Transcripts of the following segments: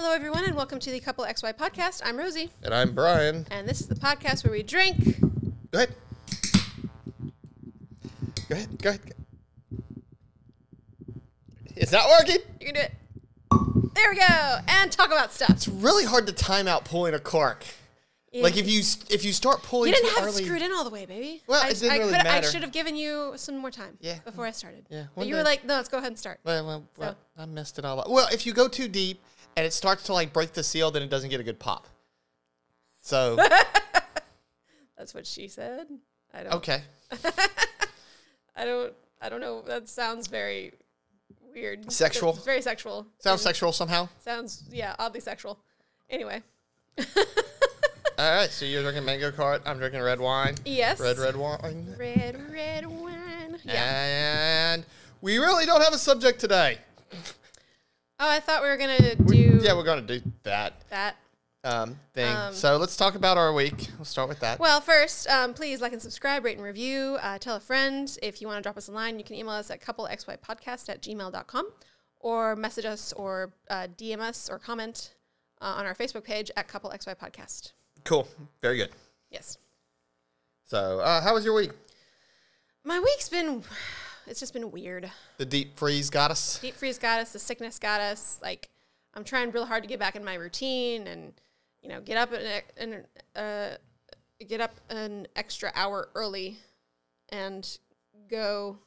Hello, everyone, and welcome to the Couple XY podcast. I'm Rosie, And I'm Brian. and this is the podcast where we drink. Go ahead. Go ahead. Go ahead. It's not working. You can do it. There we go, and talk about stuff. It's really hard to time out pulling a cork. Like if you if you start pulling you didn't too have early, it screwed in all the way, baby. Well, I, it didn't I really coulda- I matter. should have given you some more time. Yeah. Before I started. Yeah, But one you were day. like, no, let's go ahead and start. Well, well, well, I messed it all up. Well, if you go too deep and it starts to like break the seal, then it doesn't get a good pop. So That's what she said. I don't. okay, I don't. I don't know. That sounds very weird. Sexual? It's very sexual. sounds And sexual somehow. Sounds yeah, oddly sexual. Anyway. All right, so you're drinking mango cart. I'm drinking red wine. Yes. Red red wine. Red, red wine. Yeah. And we really don't have a subject today. Oh, I thought we were gonna do Yeah, we're going to do that that. um, thing. Um, so let's talk about our week. We'll start with that. Well, first, um, please like and subscribe, rate and review. Uh, tell a friend. If you want to drop us a line, you can email us at couplexypodcast at gmail.com or message us or uh, DM us or comment uh, on our Facebook page at Couple XY Podcast. cool. Very good. Yes. So, uh, how was your week? My week's been, it's just been weird. The deep freeze got us. Deep freeze got us, the sickness got us. Like, I'm trying real hard to get back in my routine and, you know, get up an, an, uh, get up an extra hour early and go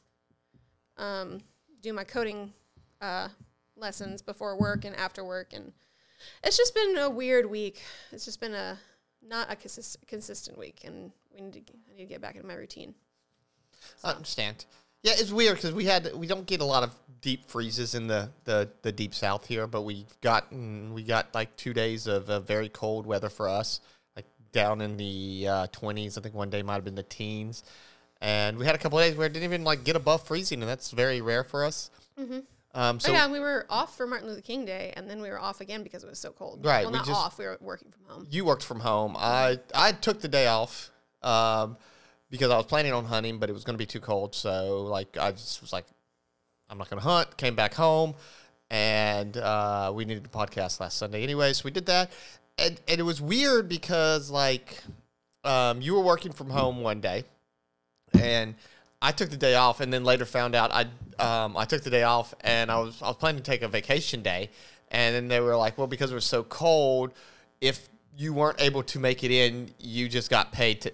um, do my coding uh, lessons before work and after work. And it's just been a weird week. It's just been a not a consist- consistent week, and we need to I need to get back into my routine. I understand. Yeah, it's weird because we had we don't get a lot of deep freezes in the, the, the deep south here, but we got we got like two days of uh, very cold weather for us, like down in the uh, twenties. I think one day might have been the teens, and we had a couple of days where it didn't even like get above freezing, and that's very rare for us. Mm-hmm. Um, so oh yeah, we were off for Martin Luther King Day, and then we were off again because it was so cold. Right, Well, we not just- off. We were working from home. you worked from home. I I took the day off um, because I was planning on hunting, but it was going to be too cold. So like I just was like, I'm not going to hunt. Came back home, and uh, we needed a podcast last Sunday anyway, so we did that. And and it was weird because like um, you were working from home one day, and I took the day off, and then later found out I um, I took the day off, and I was I was planning to take a vacation day, and then they were like, well, because it was so cold, if you weren't able to make it in, you just got paid to,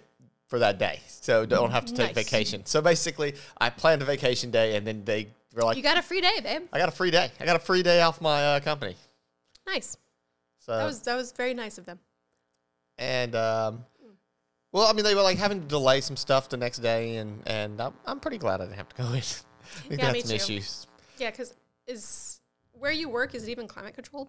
for that day, so don't have to take Nice. vacation. So basically, I planned a vacation day, and then they were like, You got a free day, babe. I got a free day. I got a free day off my uh, company. Nice. So That was that was very nice of them. and um, well, I mean, they were like having to delay some stuff the next day, and and I'm, I'm pretty glad I didn't have to go in. I think Yeah, they me had some too. issues. Yeah, because is where you work is it even climate controlled?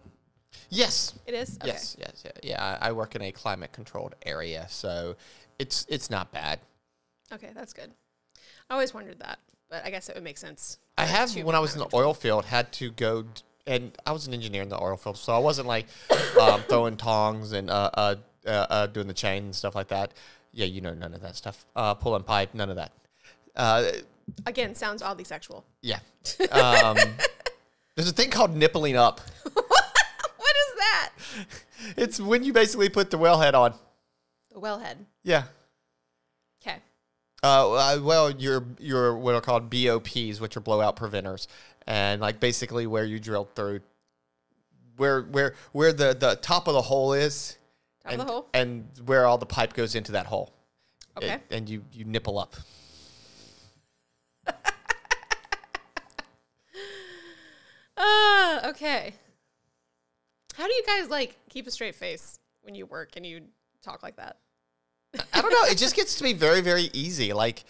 Yes, It is. Okay. yes, yes, yeah. yeah I, I work in a climate controlled area, so it's it's not bad. Okay, that's good. I always wondered that, but I guess it would make sense. I have when I was in the oil field had to go d- and I was an engineer in the oil field, so I wasn't like um, throwing tongs and uh, uh, uh, uh, doing the chain and stuff like that. Yeah, you know none of that stuff. Uh, pulling pipe, none of that. Uh. Again, sounds oddly sexual. yeah. Um, there's a thing called nippling up. what is that? It's when you basically put the wellhead on. The wellhead. Yeah. Okay. Uh, uh, well, your your what are called BOPs, which are blowout preventers, and like basically where you drill through, where where where the the top of the hole is, Top and, of the hole. and where all the pipe goes into that hole. It- Okay. and you you nipple up. Ah, okay. How do you guys like keep a straight face when you work and you talk like that? I don't know. It just gets to be very, very easy. Like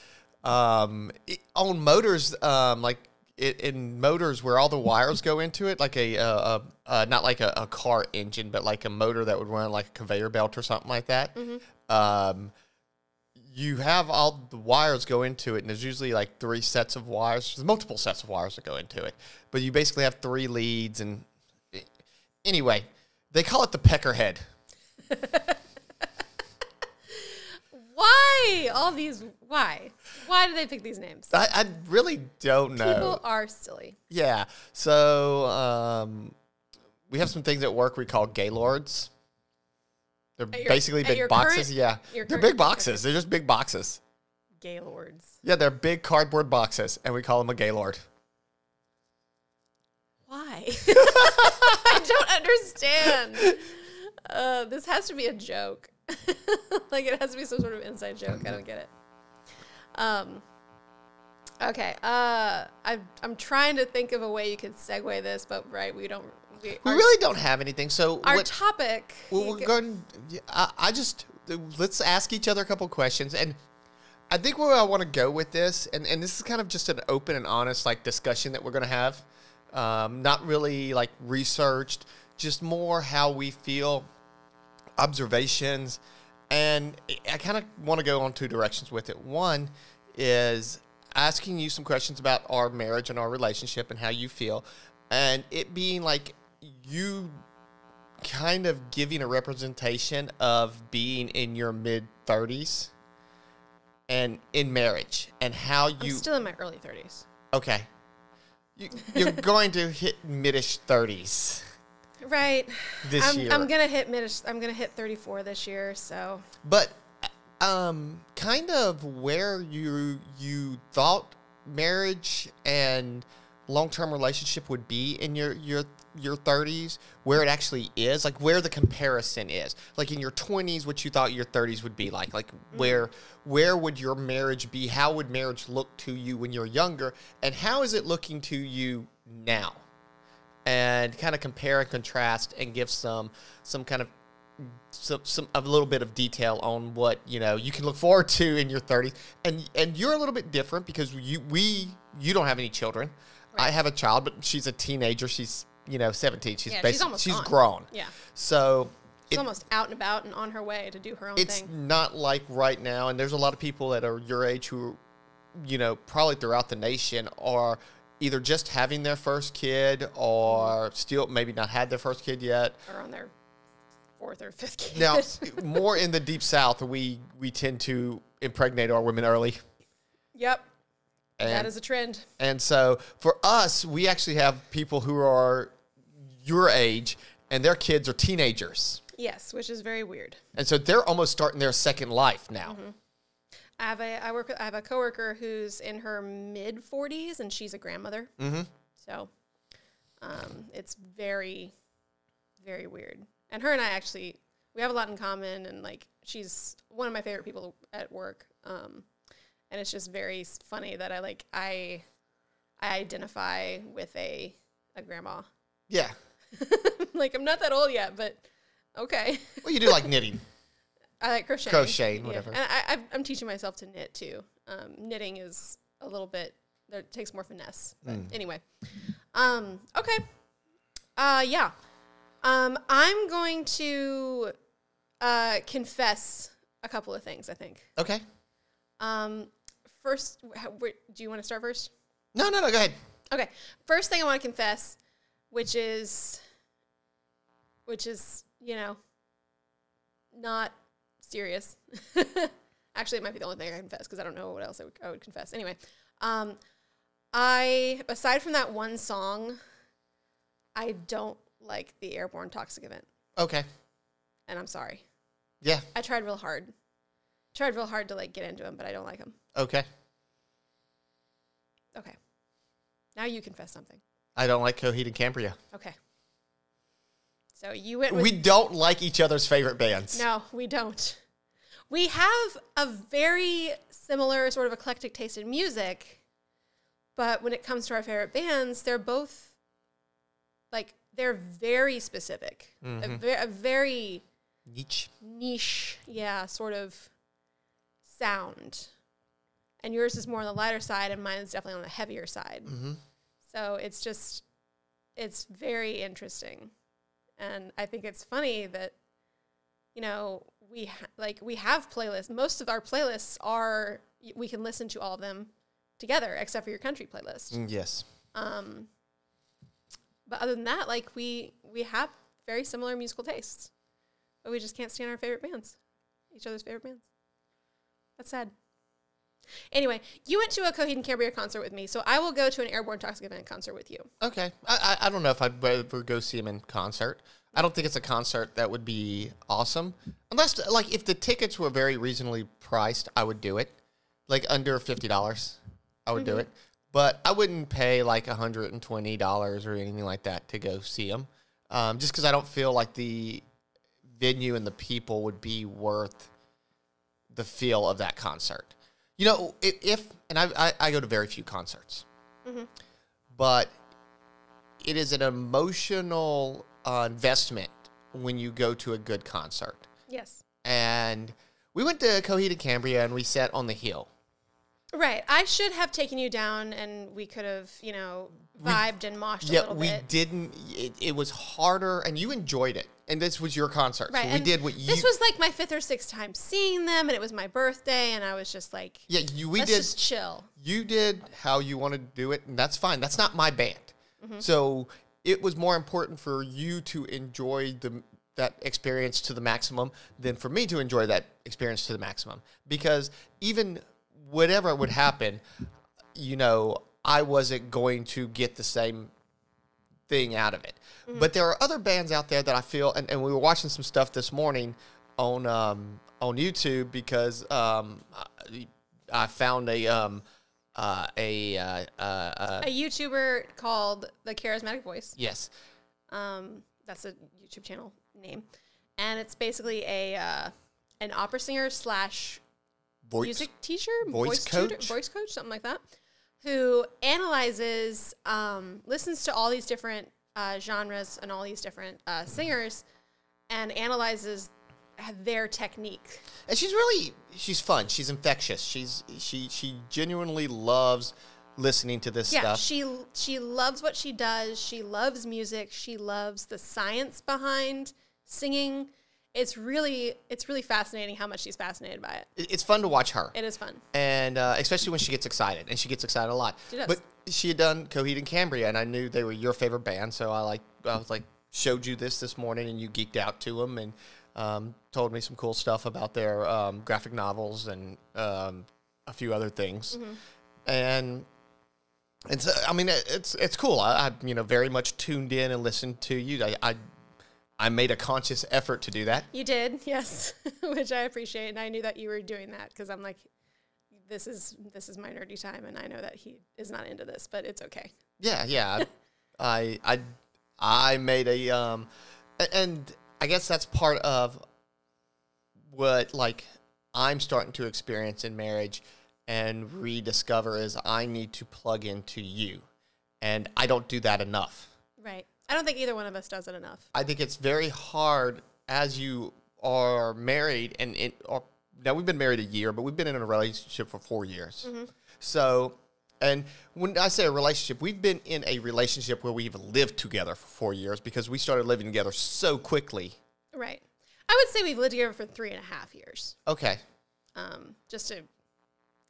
um, it, on motors, um, like it, in motors where all the wires go into it, like a, uh, uh, not like a, a car engine, but like a motor that would run like a conveyor belt or something like that. Um, you have all the wires go into it, and there's usually like three sets of wires. There's multiple sets of wires that go into it, but you basically have three leads. And anyway, they call it the pecker head. Why all these? Why? Why do they pick these names? I, I really don't know. People are silly. Yeah. So um, we have some things at work we call gaylords. They're your- basically big boxes. current- yeah, they're current- big boxes. They're just big boxes. Gaylords. Yeah, they're big cardboard boxes, and we call them a gaylord. Why? I don't understand. Uh, this has to be a joke. like it has to be some sort of inside joke. I don't get it. Um. Okay. Uh, I I'm trying to think of a way you could segue this, but right, we don't. We, We our, really don't have anything. So our what- topic. Well, we're going. I, I just let's ask each other a couple questions, and I think where I want to go with this, and and this is kind of just an open and honest like discussion that we're going to have, um, not really like researched, just more how we feel, observations, and I kind of want to go on two directions with it. One is asking you some questions about our marriage and our relationship and how you feel, and it being like you kind of giving a representation of being in your mid 30s and in marriage and how you I'm still in my early 30s. okay you, you're going to hit midish 30s Right. this I'm, year I'm gonna hit mid. I'm gonna hit 34 this year. So but um kind of where you you thought marriage and long-term relationship would be in your your your 30s where it actually is like where the comparison is like in your 20s what you thought your 30s would be like like where where would your marriage be how would marriage look to you when you're younger and how is it looking to you now and kind of compare and contrast and give some some kind of some, some a little bit of detail on what you know you can look forward to in your 30s and and you're a little bit different because you we you don't have any children. I have a child but she's a teenager. She's you know 17 she's Yeah, she's basically almost she's gone. grown. Yeah, so she's it- almost out and about and on her way to do her own it's thing. not like right now and there's a lot of people that are your age who you know probably throughout the nation are either just having their first kid or mm-hmm. still maybe not had their first kid yet. Or on their fourth or fifth kid. now more in the deep south we we tend to impregnate our women early. Yep, and, that is a trend. and so for us we actually have people who are your age and their kids are teenagers. Yes, which is very weird. and so they're almost starting their second life now mm-hmm. I have a I work with I have a coworker who's in her mid 40s and she's a grandmother. mm-hmm. So, um, it's very, very weird. And her and I actually we have a lot in common, and like she's one of my favorite people at work. Um, and it's just very funny that I like I I identify with a a grandma. yeah like I'm not that old yet, but okay. well you do like knitting I like crocheting. Crocheting, Yeah. whatever. And I, I'm teaching myself to knit too. Um, knitting is a little bit, there it takes more finesse. But Mm. anyway. Um, okay. Uh, yeah. Um, I'm going to uh, confess a couple of things, I think. okay Um, first, how, where, do you want to start first? no no no go ahead Okay. First thing I want to confess, which is, which is, you know, not serious. Actually, it might be the only thing I confess because I don't know what else I would, I would confess. Anyway, um, I aside from that one song, I don't like the airborne toxic event, okay and I'm sorry. yeah I tried real hard, tried real hard to like get into them, but I don't like them. okay Okay, now you confess something. i don't like coheed and cambria Okay. So you went we don't like each other's favorite bands No, we don't. We have a very similar sort of eclectic taste in music, but when it comes to our favorite bands, they're both like they're very specific, a, Mhm. ve- a very Nietzsche. niche, yeah, sort of sound. And yours is more on the lighter side, and mine is definitely on the heavier side. Mm-hmm. So it's just, it's very interesting. And I think it's funny that, you know, we ha- like we have playlists. Most of our playlists are we can listen to all of them together, except for your country playlist. Mm, Yes. Um, but other than that, like we we have very similar musical tastes, but we just can't stand our favorite bands, each other's favorite bands. That's sad. Anyway, you went to a Coheed and Cambria concert with me, so I will go to an Airborne Toxic Event concert with you. Okay. I, I, I don't know if I'd ever go see him in concert. I don't think it's a concert that would be awesome. Unless, like, if the tickets were very reasonably priced, I would do it. Like, under $50, I would do it. But I wouldn't pay like $120 or anything like that to go see him. Um, just because I don't feel like the venue and the people would be worth the feel of that concert. You know, if, if and I, I, I go to very few concerts, but it is an emotional uh, investment when you go to a good concert. Yes. And we went to Coheed and Cambria and we sat on the hill. Right. I should have taken you down and we could have, you know, vibed and moshed a Yeah, we bit. didn't. It, it was harder, and you enjoyed it. And this was your concert, Right. so we and did what you. This was like my fifth or sixth time seeing them, and it was my birthday, and I was just like, yeah, you. We did. just chill. you did how you wanted to do it, and that's fine. That's not my band. Mm-hmm. So it was more important for you to enjoy the that experience to the maximum than for me to enjoy that experience to the maximum. Because even whatever would happen, you know, I wasn't going to get the same thing out of it. But there are other bands out there that I feel, and, and we were watching some stuff this morning on um, on YouTube because um, I, I found a um, uh, a uh, uh, uh, A YouTuber called The Charismatic Voice. yes, Um, that's a YouTube channel name, and it's basically a uh, an opera singer slash voice. music teacher, voice tutor- coach? voice coach, something like that, who analyzes, um, listens to all these different uh, genres and all these different uh, singers, and analyzes their technique. and she's really she's fun. She's infectious. She's she she genuinely loves listening to this Yeah, stuff. she she loves what she does. She loves music. She loves the science behind singing. It's really it's really fascinating how much she's fascinated by it. It- it's fun to watch her. It is fun. and uh, especially when she gets excited, and she gets excited a lot. She does. But she had done Coheed and Cambria, and I knew they were your favorite band, so I like I was like showed you this this morning, and you geeked out to them and um, told me some cool stuff about their um, graphic novels and um, a few other things, Mm-hmm. and. And so, I mean, it- it's it's cool. I, I you know very much tuned in and listened to you. I, I I made a conscious effort to do that. You did, yes, which I appreciate, and I knew that you were doing that because I'm like, this is this is my nerdy time, and I know that he is not into this, but it's okay. Yeah, yeah. I, I, I made a, um, and I guess that's part of what like I'm starting to experience in marriage and rediscover is I need to plug into you, and I don't do that enough. I don't think either one of us does it enough. I think it's very hard as you are married and it or now we've been married a year, but we've been in a relationship for four years. So, and when I say a relationship, we've been in a relationship where we've lived together for four years because we started living together so quickly. Right. I would say we've lived together for three and a half years. Okay, Um, just to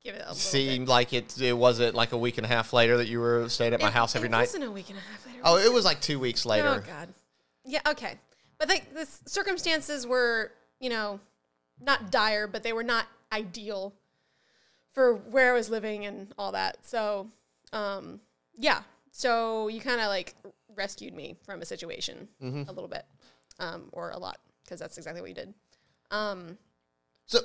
give it a little seemed bit. like it. It wasn't like a week and a half later that you were staying at my It- house every it night. It wasn't a week and a half later. Oh, was it was like two weeks later. Oh God. Yeah. Okay. But like the circumstances were, you know, not dire, but they were not ideal for where I was living and all that. So, um, yeah. So you kind of like rescued me from a situation Mm-hmm. a little bit, um, or a lot, because that's exactly what you did. Um, So,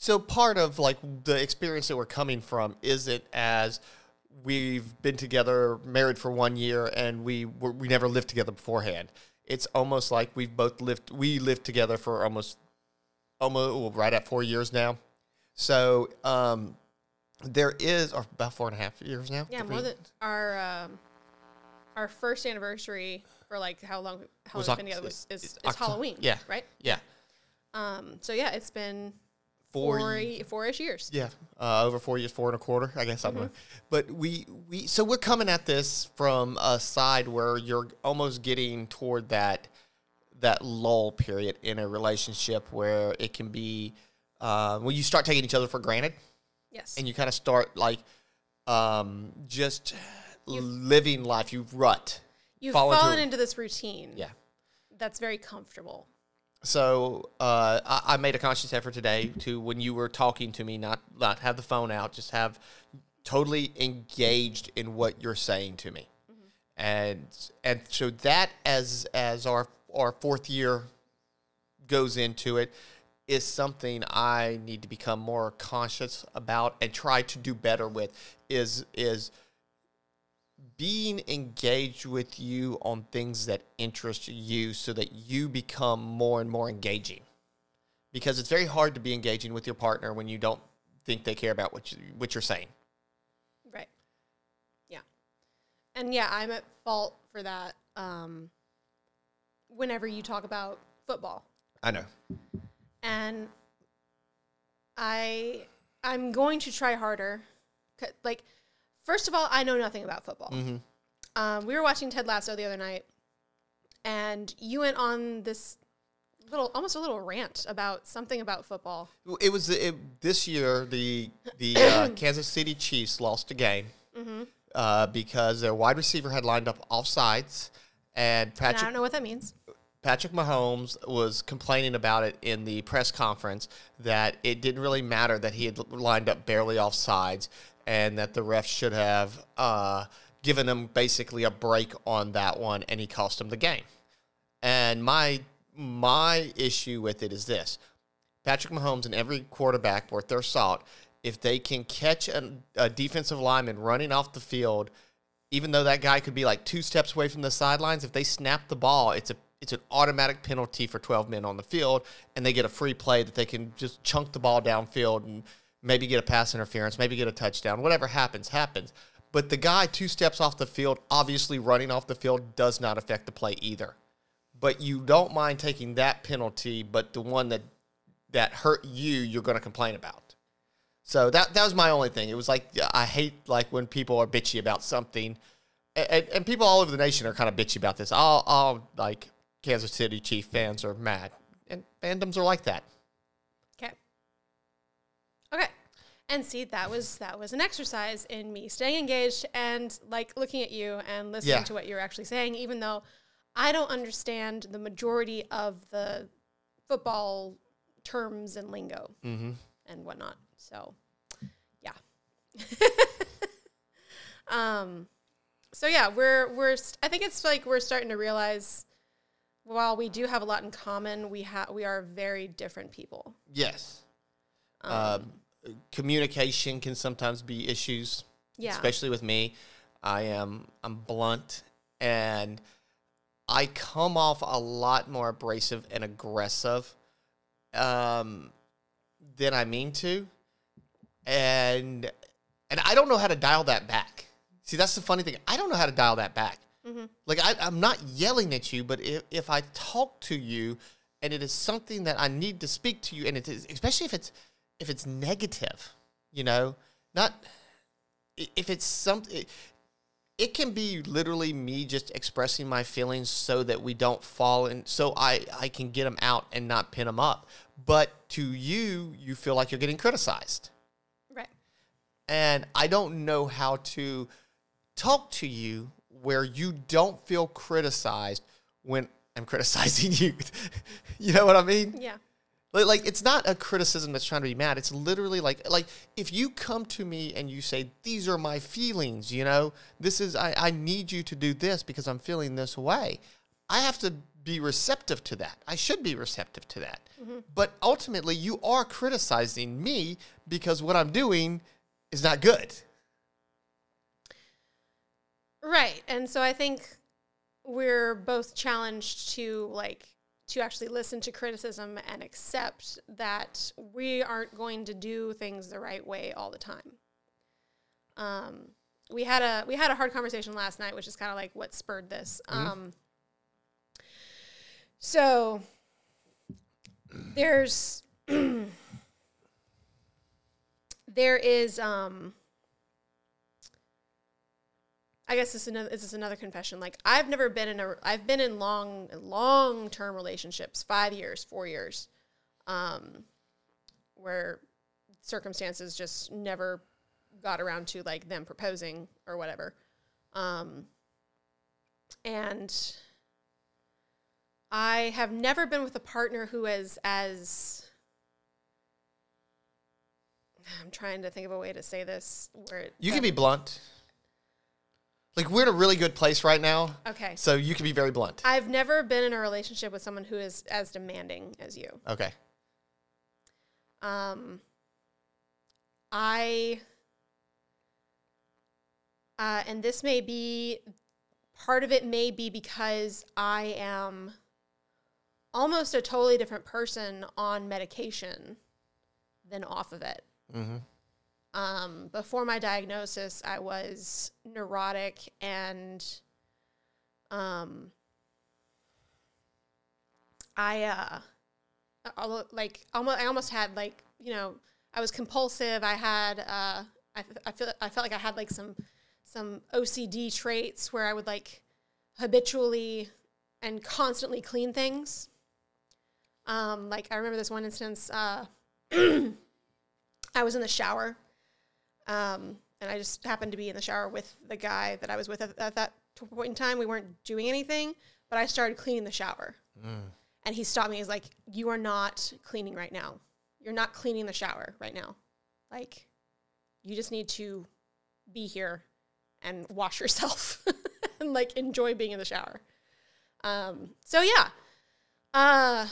so part of like the experience that we're coming from isn't as we've been together, married for one year, and we were, we never lived together beforehand. It's almost like we've both lived. We lived together for almost, almost well, right at four years now. So um, there is, or about four and a half years now. yeah, more than our um, our first anniversary for like how long how long we've been together was is, is Halloween. yeah. Right. yeah, Um. So yeah, it's been four. four ye- four-ish years. Yeah, uh, over four years, four and a quarter, I guess. Mm-hmm. But we we so we're coming at this from a side where you're almost getting toward that that lull period in a relationship where it can be uh, when you start taking each other for granted Yes. and you kind of start like um, just living life. You rut. You've fall into fallen into this routine. Yeah. That's very comfortable. So uh, I, I made a conscious effort today to when you were talking to me, not not have the phone out, just have totally engaged in what you're saying to me, and and so that as as our our fourth year goes into it is something I need to become more conscious about and try to do better with is is being engaged with you on things that interest you so that you become more and more engaging because it's very hard to be engaging with your partner when you don't think they care about what you, what you're saying Right. Yeah. And yeah, I'm at fault for that. Um, whenever you talk about football, i know and I I'm going to try harder. Like, first of all, I know nothing about football. Um, we were watching Ted Lasso the other night, and you went on this little, almost a little rant about something about football. it was it, this year the the uh, kansas city chiefs lost a game uh, because their wide receiver had lined up off sides and And I don't know what that means. Patrick Mahomes was complaining about it in the press conference that it didn't really matter that he had lined up barely off sides and that the refs should have uh, given him basically a break on that one and he cost him the game. And my my issue with it is this. Patrick Mahomes and every quarterback worth their salt, if they can catch a, a defensive lineman running off the field, even though that guy could be like two steps away from the sidelines, if they snap the ball, it's a it's an automatic penalty for 12 men on the field, and they get a free play that they can just chunk the ball downfield and maybe get a pass interference, maybe get a touchdown. Whatever happens, happens. But the guy two steps off the field, obviously running off the field, does not affect the play either. But you don't mind taking that penalty, but the one that that hurt you, you're going to complain about. So that that was my only thing. It was like I hate like when people are bitchy about something, and, and people all over the nation are kind of bitchy about this. All all like Kansas City Chief fans are mad, and fandoms are like that. Okay. And see, that was that was an exercise in me staying engaged and like looking at you and listening Yeah. to what you're actually saying, even though I don't understand the majority of the football terms and lingo Mm-hmm. and whatnot. So, yeah. um, so yeah, we're we're st- I think it's like we're starting to realize while we do have a lot in common, we have we are very different people. Yes. Um, communication can sometimes be issues. yeah. especially with me. I am I'm blunt and I come off a lot more abrasive and aggressive um, than I mean to, and and I don't know how to dial that back. See, that's the funny thing. I don't know how to dial that back. Like I, I'm not yelling at you, but if, if I talk to you and it is something that I need to speak to you, and it is especially if it's if it's negative, you know, not if it's something it, it can be literally me just expressing my feelings so that we don't fall in so i i can get them out and not pin them up but to you you feel like you're getting criticized right. and i don't know how to talk to you where you don't feel criticized when i'm criticizing you you know what i mean Yeah. Like, it's not a criticism that's trying to be mad. It's literally like like if you come to me and you say these are my feelings, you know, this is I, I need you to do this because I'm feeling this way. I have to be receptive to that. I should be receptive to that. Mm-hmm. But ultimately, you are criticizing me because what I'm doing is not good. Right. And so I think we're both challenged to like to actually listen to criticism and accept that we aren't going to do things the right way all the time. Um, we had a we had a hard conversation last night, which is kind of like what spurred this. Um, so there's there is um I guess this is another this is another confession. Like I've never been in a I've been in long long term relationships, five years, four years, um, where circumstances just never got around to like them proposing or whatever. Um, and I have never been with a partner who is as I'm trying to think of a way to say this where it, You can be blunt. Like we're in a really good place right now, okay. so you can be very blunt. I've never been in a relationship with someone who is as demanding as you. Okay. Um, I, uh, and this may be part of it, may be because I am almost a totally different person on medication than off of it. Mm-hmm. Um, before my diagnosis, I was neurotic and um, I uh, like almost I almost had like you know I was compulsive. I had uh, I, I feel I felt like I had like some some OCD traits where I would like habitually and constantly clean things. Um, like I remember this one instance. Uh, I was in the shower, um, and I just happened to be in the shower with the guy that I was with at, at that point in time. We weren't doing anything, but I started cleaning the shower, and he stopped me. He's like, "You are not cleaning right now. You're not cleaning the shower right now. Like, you just need to be here and wash yourself and like enjoy being in the shower." Um, so yeah, uh,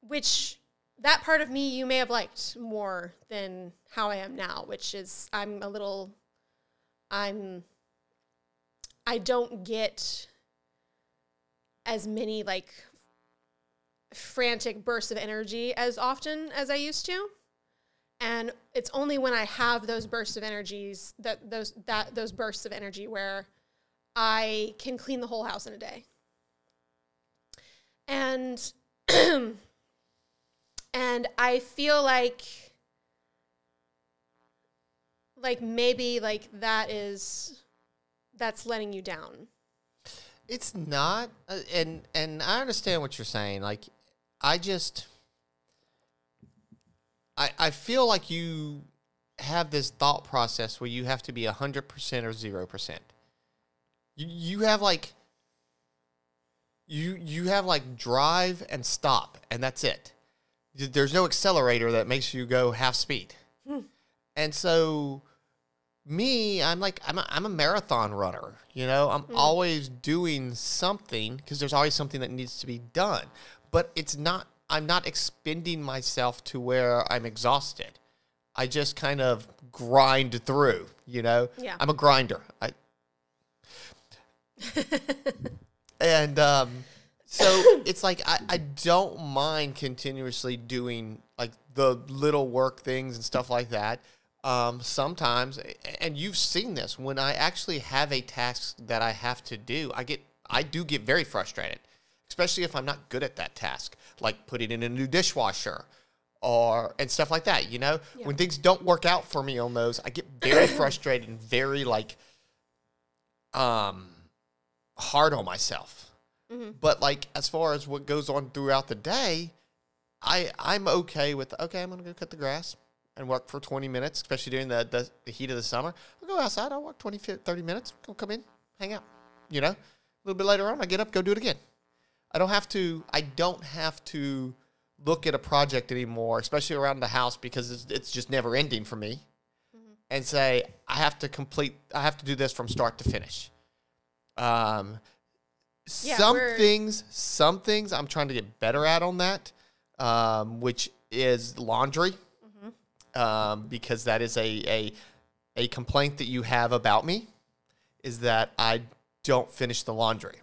which that part of me you may have liked more than how I am now, which is I'm a little I'm I don't get as many like frantic bursts of energy as often as I used to. And it's only when I have those bursts of energies that those that those bursts of energy where I can clean the whole house in a day. And and I feel like like maybe like that is that's letting you down. It's not, uh, and and I understand what you're saying. Like, I just, I I feel like you have this thought process where you have to be hundred percent or zero percent. You you have like. You you have like drive and stop, and that's it. There's no accelerator that makes you go half speed. And so me, I'm like I'm a, I'm a marathon runner. You know, I'm always doing something because there's always something that needs to be done. But it's not. I'm not expending myself to where I'm exhausted. I just kind of grind through. You know, Yeah. I'm a grinder. I, and um, so it's like I, I don't mind continuously doing like the little work things and stuff like that. Um, sometimes, and you've seen this when I actually have a task that I have to do, I get I do get very frustrated, especially if I'm not good at that task, like putting in a new dishwasher or and stuff like that. You know, Yeah. when things don't work out for me on those, I get very frustrated and very like um hard on myself. But like as far as what goes on throughout the day, I I'm okay with okay, I'm gonna go cut the grass and work for 20 minutes, especially during the, the, the heat of the summer. I'll go outside, I'll work 20, 30 minutes, I'll come in, hang out. You know? A little bit later on, I get up, go do it again. I don't have to I don't have to look at a project anymore, especially around the house, because it's, it's just never ending for me. And say, I have to complete I have to do this from start to finish. Um Yeah, some we're- things, some things I'm trying to get better at on that, um, which is laundry, um, because that is a, a a complaint that you have about me, is that I don't finish the laundry.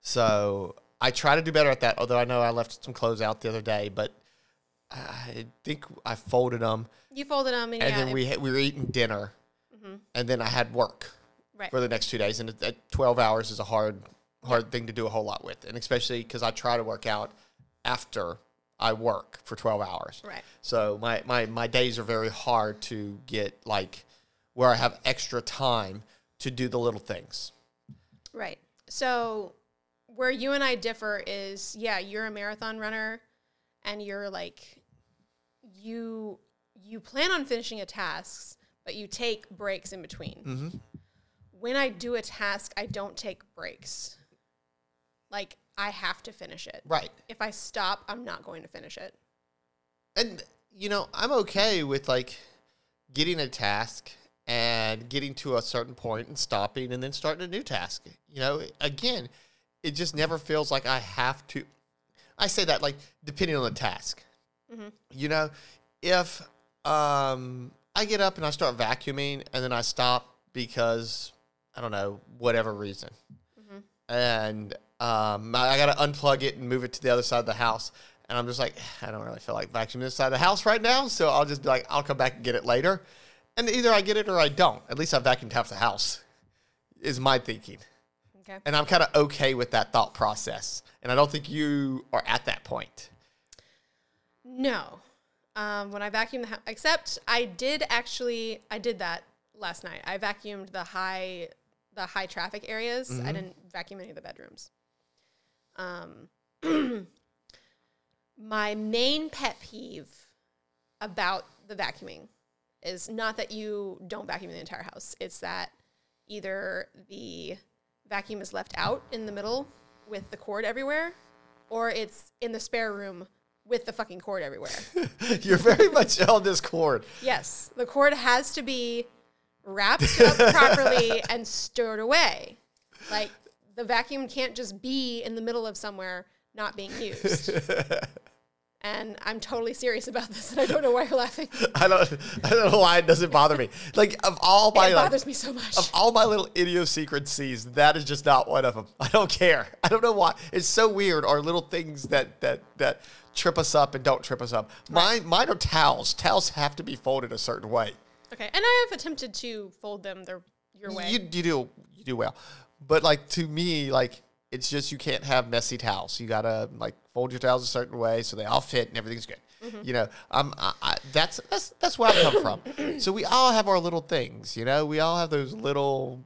So I try to do better at that. Although I know I left some clothes out the other day, but I think I folded them, You folded them and, and yeah, then we had, we were eating dinner, and then I had work right. for the next two days, and at 12 hours is a hard hard thing to do a whole lot with, and especially because I try to work out after I work for 12 hours. Right. So my, my my days are very hard to get like where I have extra time to do the little things. Right. So where you and I differ is yeah, you're a marathon runner and you're like you you plan on finishing a task, but you take breaks in between. Mm-hmm. When I do a task, I don't take breaks. Like I have to finish it. Right. If I stop, I'm not going to finish it. And you know, I'm okay with like getting a task and getting to a certain point and stopping and then starting a new task. You know, again, it just never feels like I have to. I say that like depending on the task. You know, if um, I get up and I start vacuuming and then I stop because I don't know whatever reason, and um, I, I got to unplug it and move it to the other side of the house. And I'm just like, I don't really feel like vacuuming this side of the house right now, so I'll just be like, I'll come back and get it later. And either I get it or I don't. At least I vacuumed half the house, is my thinking. Okay. And I'm kind of okay with that thought process. And I don't think you are at that point. No. Um, when I vacuumed the house, except I did actually, I did that last night. I vacuumed the high, the high traffic areas. I didn't vacuum any of the bedrooms. Um, my main pet peeve about the vacuuming is not that you don't vacuum the entire house. It's that either the vacuum is left out in the middle with the cord everywhere, or it's in the spare room with the fucking cord everywhere. You're very much on this cord. yes, the cord has to be wrapped up properly and stored away. Like the vacuum can't just be in the middle of somewhere not being used. and I'm totally serious about this, and I don't know why you're laughing. I don't, I don't know why it doesn't bother me. Like of all my it like, bothers me so much. of all my little idiosyncrasies, that is just not one of them. I don't care. I don't know why. It's so weird. Or little things that that that trip us up and don't trip us up. Mine mine are towels. Towels have to be folded a certain way. Okay, and I have attempted to fold them their your way. You you do you do well, but like to me, like it's just you can't have messy towels. You gotta like fold your towels a certain way so they all fit and everything's good. You know, um, I, I, that's that's that's where I come from. So we all have our little things. You know, we all have those little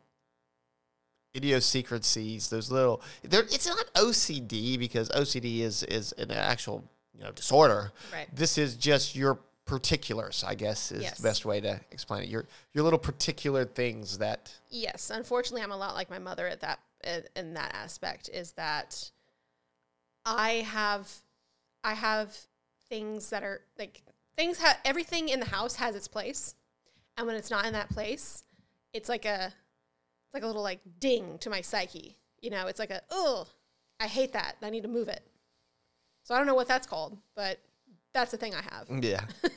idiosyncrasies. Those little. They're, it's not OCD because OCD is is an actual you know disorder. Right. This is just your particulars. I guess is Yes. the best way to explain it. Your your little particular things that. yes, unfortunately, I'm a lot like my mother at that in- that aspect. Is that I have I have things that are like things have everything in the house has its place, and when it's not in that place, it's like a it's like a little like ding to my psyche. You know, it's like a oh, I hate that. I need to move it. So I don't know what that's called, but that's the thing I have. Yeah.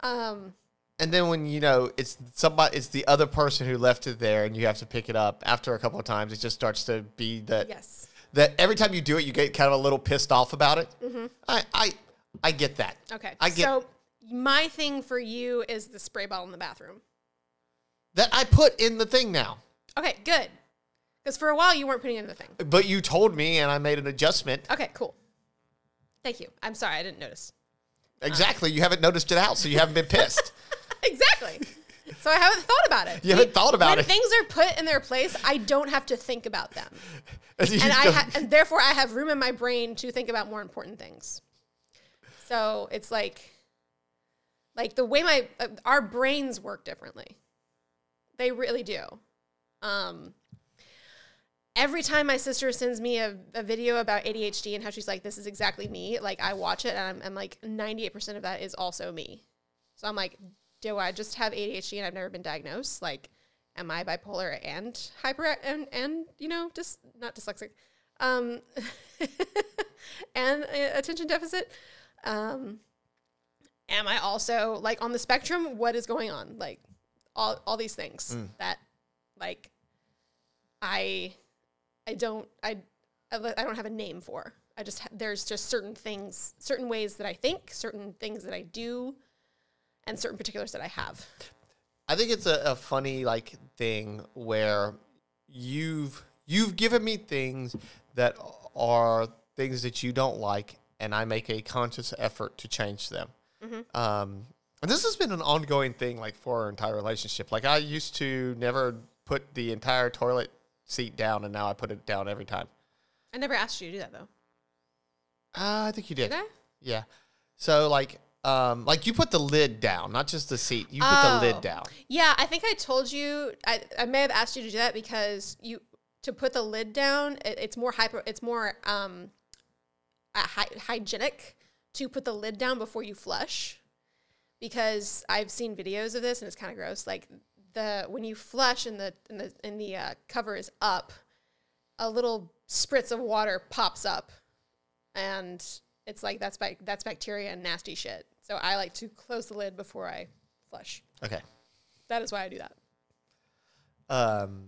Um, And then when you know it's somebody, it's the other person who left it there, and you have to pick it up after a couple of times. It just starts to be that yes. that every time you do it, you get kind of a little pissed off about it. mm-hmm. I, I I get that. Okay. I get so my thing for you is the spray bottle in the bathroom. that. I put in the thing now, Okay, good. Because for a while you weren't putting it in the thing. but you told me, and I made an adjustment. Okay, cool. Thank you. I'm sorry, I didn't notice. Exactly. You haven't noticed it out, so you haven't been pissed. exactly. So I haven't thought about it. You haven't thought about when it. things are put in their place, I don't have to think about them, and and I ha- and therefore I have room in my brain to think about more important things. So it's like, like the way my uh, our brains work differently. They really do. Um, every time my sister sends me a, a video about ADHD and how she's like, this is exactly me, like I watch it and I'm, I'm like, 98% of that is also me. So I'm like, do I just have ADHD and I've never been diagnosed? Like, am I bipolar and hyper and, and you know, just not dyslexic, um, and uh, attention deficit? Um, am I also like on the spectrum? What is going on? Like all, all these things that like I I don't I I don't have a name for. I just ha- there's just certain things, certain ways that I think, certain things that I do, and certain particulars that I have. I think it's a, a funny like thing where you've you've given me things that are things that you don't like, and I make a conscious effort to change them. Um, and this has been an ongoing thing, like for our entire relationship. Like I used to never put the entire toilet seat down, and now I put it down every time. I never asked you to do that though. Uh, I think you did. Did I? Yeah. So like, um, like you put the lid down, not just the seat. You put Oh. the lid down. Yeah, I think I told you. I, I may have asked you to do that because you to put the lid down, it, it's more hyper. It's more um, uh, hy- hygienic to put the lid down before you flush, because I've seen videos of this and it's kind of gross. Like the when you flush and the and the and the uh, cover is up, a little spritz of water pops up, and it's like that's that's bacteria and nasty shit. So I like to close the lid before I flush. Okay. That is why I do that. Um,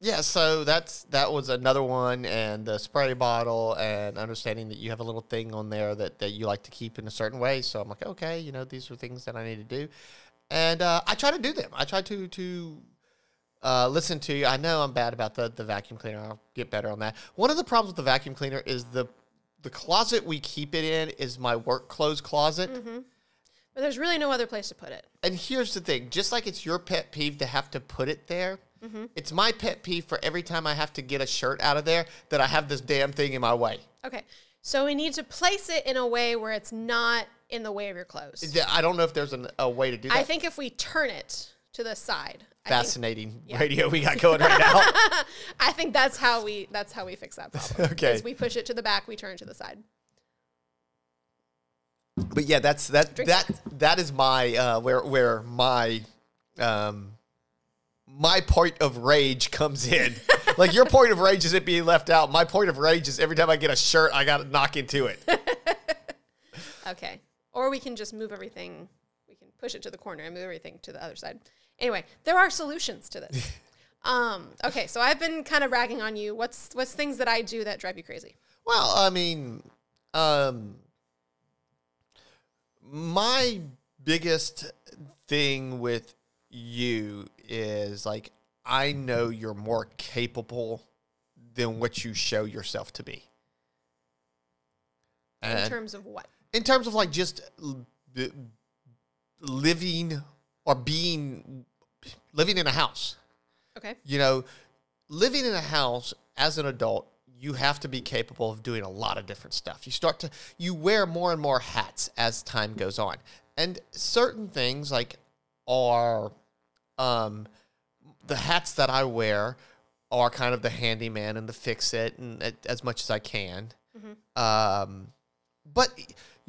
yeah, so that's that was another one, and the spray bottle, and understanding that you have a little thing on there that, that you like to keep in a certain way. So I'm like, okay, you know, these are things that I need to do, and uh, I try to do them. I try to to uh, listen to. You. I know I'm bad about the the vacuum cleaner. I'll get better on that. One of the problems with the vacuum cleaner is the the closet we keep it in is my work clothes closet. But there's really no other place to put it. And here's the thing just like it's your pet peeve to have to put it there, it's my pet peeve for every time I have to get a shirt out of there that I have this damn thing in my way. Okay. So we need to place it in a way where it's not in the way of your clothes. I don't know if there's an, a way to do that. I think if we turn it to the side, I think, Fascinating radio we got going right now. I think that's how we that's how we fix that problem. Okay. Is we push it to the back, we turn it to the side. but yeah, that's that Drink that that is my uh, where where my um my point of rage comes in. like your point of rage is it being left out. My point of rage is every time I get a shirt, I got to knock into it. Okay. Or we can just move everything. We can push it to the corner and move everything to the other side. Anyway, there are solutions to this. um, okay, so I've been kind of ragging on you. What's what's things that I do that drive you crazy? Well, I mean, um, my biggest thing with you is like I know you're more capable than what you show yourself to be. In terms of what? In terms of like just living or being living in a house Okay. you know, living in a house as an adult, you have to be capable of doing a lot of different stuff. You start to you wear more and more hats as time goes on. And certain things like are um the hats that I wear are kind of the handyman and the fix it and as much as I can. Um but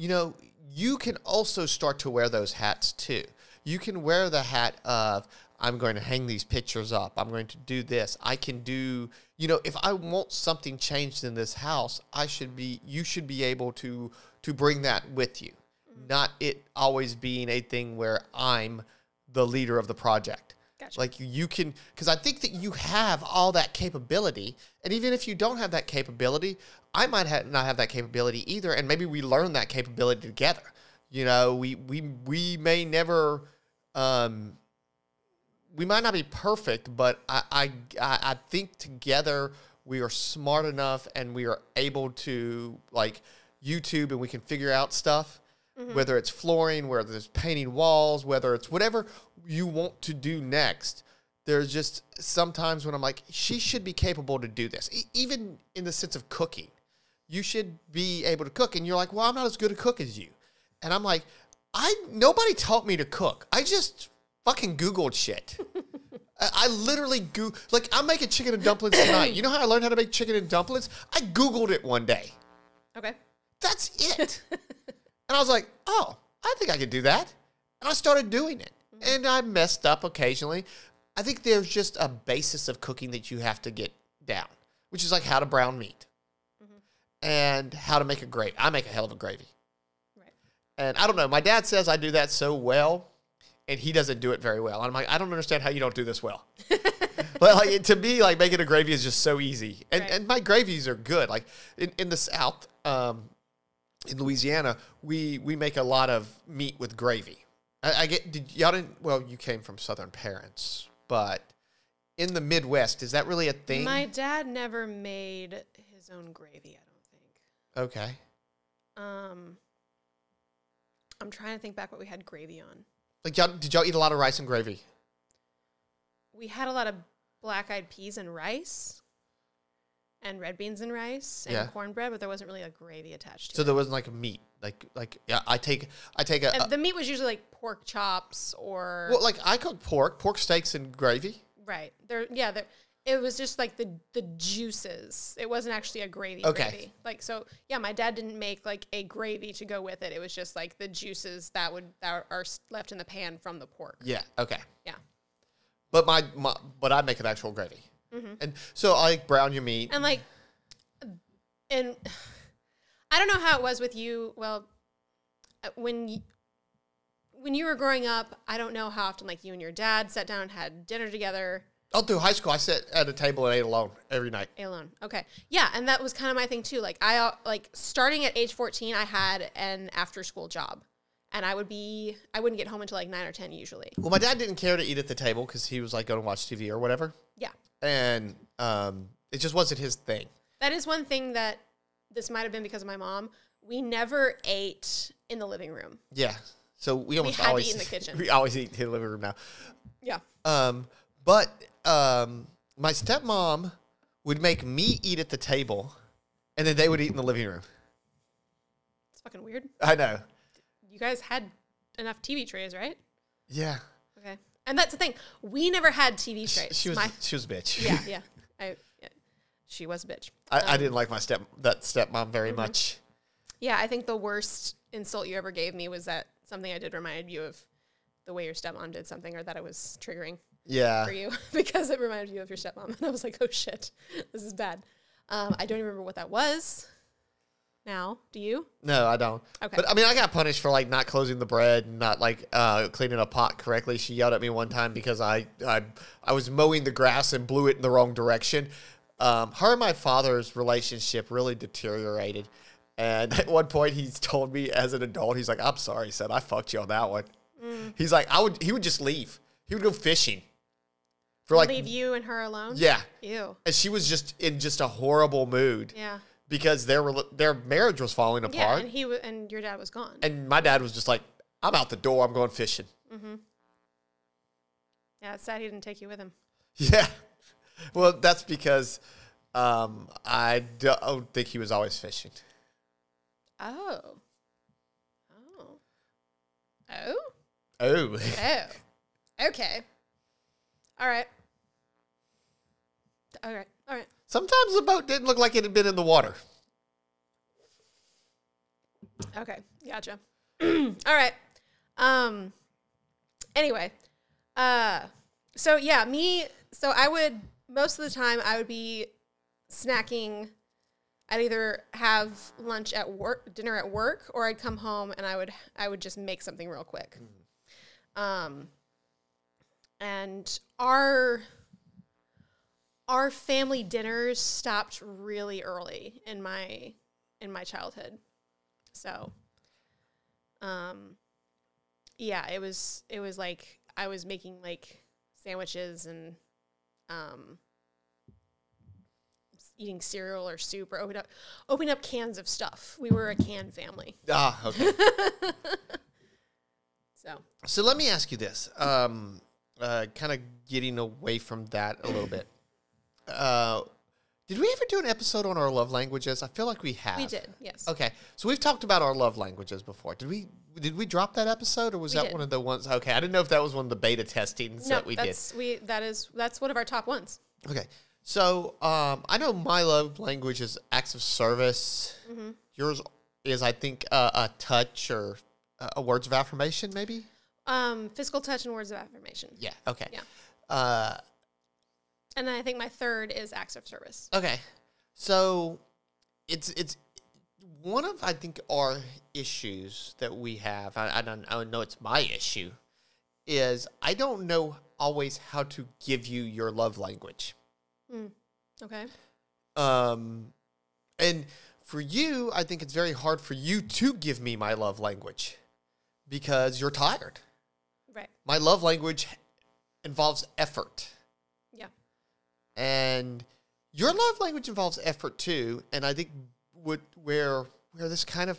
you know, you can also start to wear those hats too. You can wear the hat of I'm going to hang these pictures up. I'm going to do this. I can do, you know, if I want something changed in this house, I should be you should be able to to bring that with you. Mm-hmm. Not it always being a thing where I'm the leader of the project. Gotcha. Like you can, because I think that you have all that capability, and even if you don't have that capability, I might have not have that capability either, and maybe we learn that capability together. You know, we we we may never, um, we might not be perfect, but I I I I think together we are smart enough and we are able to like YouTube and we can figure out stuff whether it's flooring, whether it's painting walls, whether it's whatever you want to do next. There's just sometimes when I'm like, she should be capable to do this, E- even in the sense of cooking. You should be able to cook, and you're like, well, I'm not as good a cook as you, and I'm like, I nobody taught me to cook. I just fucking googled shit. I, I literally go like I'm making chicken and dumplings tonight. You know how I learned how to make chicken and dumplings? I googled it one day. Okay. That's it. and I was like, oh, I think I could do that. And I started doing it. And I messed up occasionally. I think there's just a basis of cooking that you have to get down, which is like how to brown meat and how to make a gravy. I make a hell of a gravy. Right. And I don't know. My dad says I do that so well, and he doesn't do it very well. And I'm like, I don't understand how you don't do this well. but like to me, like making a gravy is just so easy. And Right. and my gravies are good. Like in, in the South, um, in Louisiana, we we make a lot of meat with gravy. I, I get did y'all didn't well, you came from Southern parents, but in the Midwest, is that really a thing? My dad never made his own gravy, I don't think. okay. Um I'm trying to think back what we had gravy on. Like y'all did y'all eat a lot of rice and gravy? We had a lot of black eyed peas and rice and red beans and rice and Yeah. cornbread, but there wasn't really a gravy attached to So it. there wasn't like a meat. Like like yeah, I take I take a, And the meat was usually like pork chops or well like I cook pork, pork steaks and gravy. right. There yeah, there It was just like the the juices. It wasn't actually a gravy Okay. gravy. Like so, yeah. My dad didn't make like a gravy to go with it. It was just like the juices that would that are left in the pan from the pork. Yeah. Okay. Yeah. But my, my but I make an actual gravy. Mm-hmm. And so I like brown your meat. And like, and I don't know how it was with you. Well, uh, when you, when you were growing up, I don't know how often like you and your dad sat down and had dinner together. All through high school, I sat at a table and ate alone every night. alone. Okay. Yeah, and that was kind of my thing too. Like I uh, like starting at age 14, I had an after school job. And I would be I wouldn't get home until like 9 or 10 usually. Well, my dad didn't care to eat at the table because he was like going to watch TV or whatever, Yeah. and um, it just wasn't his thing. That is one thing that this might have been because of my mom. We never ate in the living room. Yeah. So we almost had to always eat in the kitchen. We always eat in the living room now. Yeah. Um, but um, my stepmom would make me eat at the table, and then they would eat in the living room. It's fucking weird. I know. You guys had enough TV trays, right? Yeah. Okay. And that's the thing. We never had TV trays. She was My, she was a bitch. yeah, yeah. I, yeah. She was a bitch. I, I didn't like my step that stepmom very Mm-hmm. much. Yeah, I think the worst insult you ever gave me was that something I did reminded you of the way your stepmom did something or that it was triggering Yeah. for you because it reminded you of your stepmom. And I was like, oh shit, this is bad. Um, I don't even remember what that was now. Do you? No, I don't. Okay. But I mean, I got punished for like not closing the bread and not like uh, cleaning a pot correctly. She yelled at me one time because I I, I was mowing the grass and blew it in the wrong direction. Um, her and my father's relationship really deteriorated. And at one point, he's told me as an adult, he's like, "I'm sorry, son, I fucked you on that one." Mm. He's like, "I would." He would just leave. He would go fishing for like Leave you and her alone? yeah. Ew. And she was just in just a horrible mood Yeah. because their their marriage was falling apart. Yeah, and he w- and your dad was gone. And my dad was just like, I'm out the door. I'm going fishing. yeah, it's sad he didn't take you with him. Yeah. Well, that's because um, I don't think he was always fishing. Oh. Oh. Oh? Oh. Oh. Okay. All right. All right. All right. Sometimes the boat didn't look like it had been in the water. Okay. Gotcha. All right. Um anyway. Uh so yeah, me so I would most of the time I would be snacking. I'd either have lunch at work, dinner at work, or I'd come home and I would I would just make something real quick. Um, and our our family dinners stopped really early in my in my childhood, so um, yeah, it was it was like I was making like sandwiches and um eating cereal or soup or open up opening up cans of stuff. We were a can family. Ah, okay. So so let me ask you this. Um, uh, kind of getting away from that a little bit. Uh, did we ever do an episode on our love languages? I feel like we have. we did, yes. Okay, so we've talked about our love languages before. Did we? Did we drop that episode, or was We that did. one of the ones? Okay, I didn't know if that was one of the beta testings No, that we did. that's we that is that's one of our top ones. Okay. So um, I know my love language is acts of service. Mm-hmm. Yours is, I think, uh, a touch or uh, a words of affirmation, maybe. Um, physical touch and words of affirmation. Yeah. Okay. Yeah. Uh, And then I think my third is acts of service. okay. So it's it's one of I think our issues that we have. I, I don't I know it's my issue. Is I don't know always how to give you your love language. Okay. Um, and for you, I think it's very hard for you to give me my love language because you're tired. Right. My love language involves effort. And your love language involves effort too. And I think what where where this kind of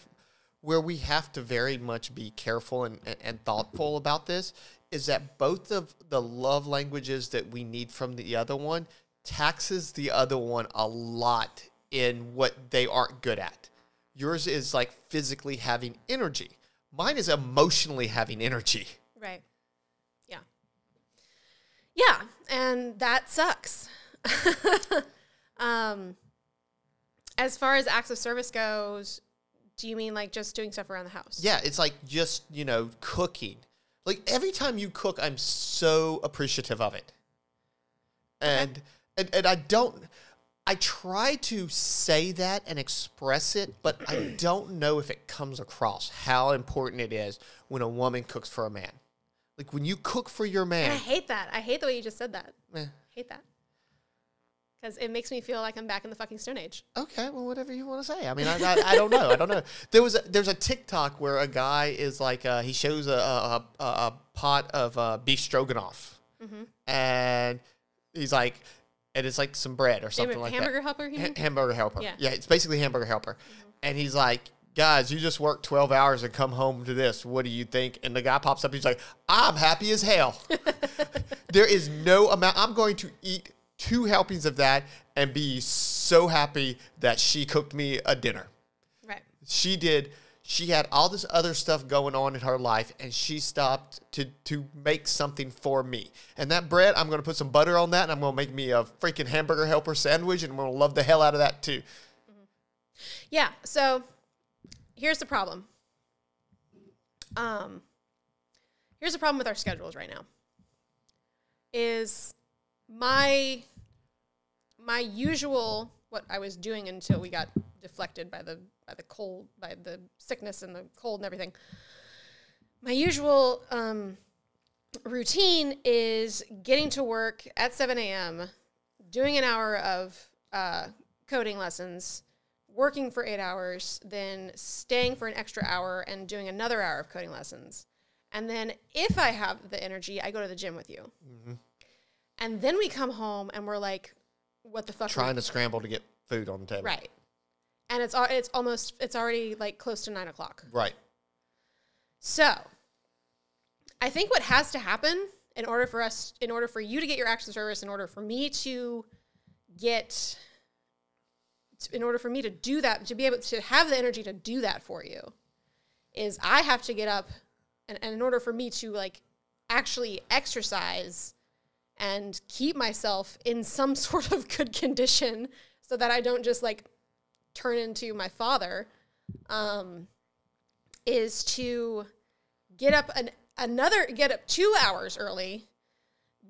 where we have to very much be careful and, and, and thoughtful about this is that both of the love languages that we need from the other one taxes the other one a lot in what they aren't good at. Yours is like physically having energy. Mine is emotionally having energy. Right. Yeah. Yeah, and that sucks. um, as far as acts of service goes, do you mean like just doing stuff around the house? Yeah, it's like just, you know, cooking. Like every time you cook, I'm so appreciative of it. And and, and I don't I try to say that and express it, but I don't know if it comes across how important it is when a woman cooks for a man. Like when you cook for your And I hate that. I hate the way you just said that. eh, hate that. Because it makes me feel like I'm back in the fucking Stone Age. Okay, well, whatever you want to say. I mean, I, I, I don't know. I don't know. There was a, there's a TikTok where a guy is like uh, he shows a a, a, a pot of uh, beef stroganoff, and he's like, and it's like some bread or something like hamburger that. helper, Ha- hamburger helper. Yeah. Yeah, it's basically hamburger helper, and he's like. Guys, you just worked 12 hours and come home to this. What do you think? And the guy pops up. He's like, I'm happy as hell. there is no amount. I'm going to eat two helpings of that and be so happy that she cooked me a dinner. Right. She did. She had all this other stuff going on in her life, and she stopped to to make something for me. And that bread, I'm going to put some butter on that, and I'm going to make me a freaking hamburger helper sandwich, and I'm going to love the hell out of that too. Yeah. So here's the problem. Um, here's the problem with our schedules right now. Is my my usual what I was doing until we got deflected by the by the cold by the sickness and the cold and everything. My usual um, routine is getting to work at 7 a.m., doing an hour of uh, coding lessons, working for eight hours, then staying for an extra hour and doing another hour of coding lessons. And then, if I have the energy, I go to the gym with you. And then we come home and we're like, what the fuck? Trying to scramble to get food on the table. Right. And it's it's almost it's already like close to nine o'clock. Right. So I think what has to happen in order for us in order for you to get your action service, in order for me to get in order for me to do that, to be able to have the energy to do that for you, is I have to get up and, and in order for me to like actually exercise and keep myself in some sort of good condition so that I don't just like turn into my father, um, is to get up an another get up two hours early,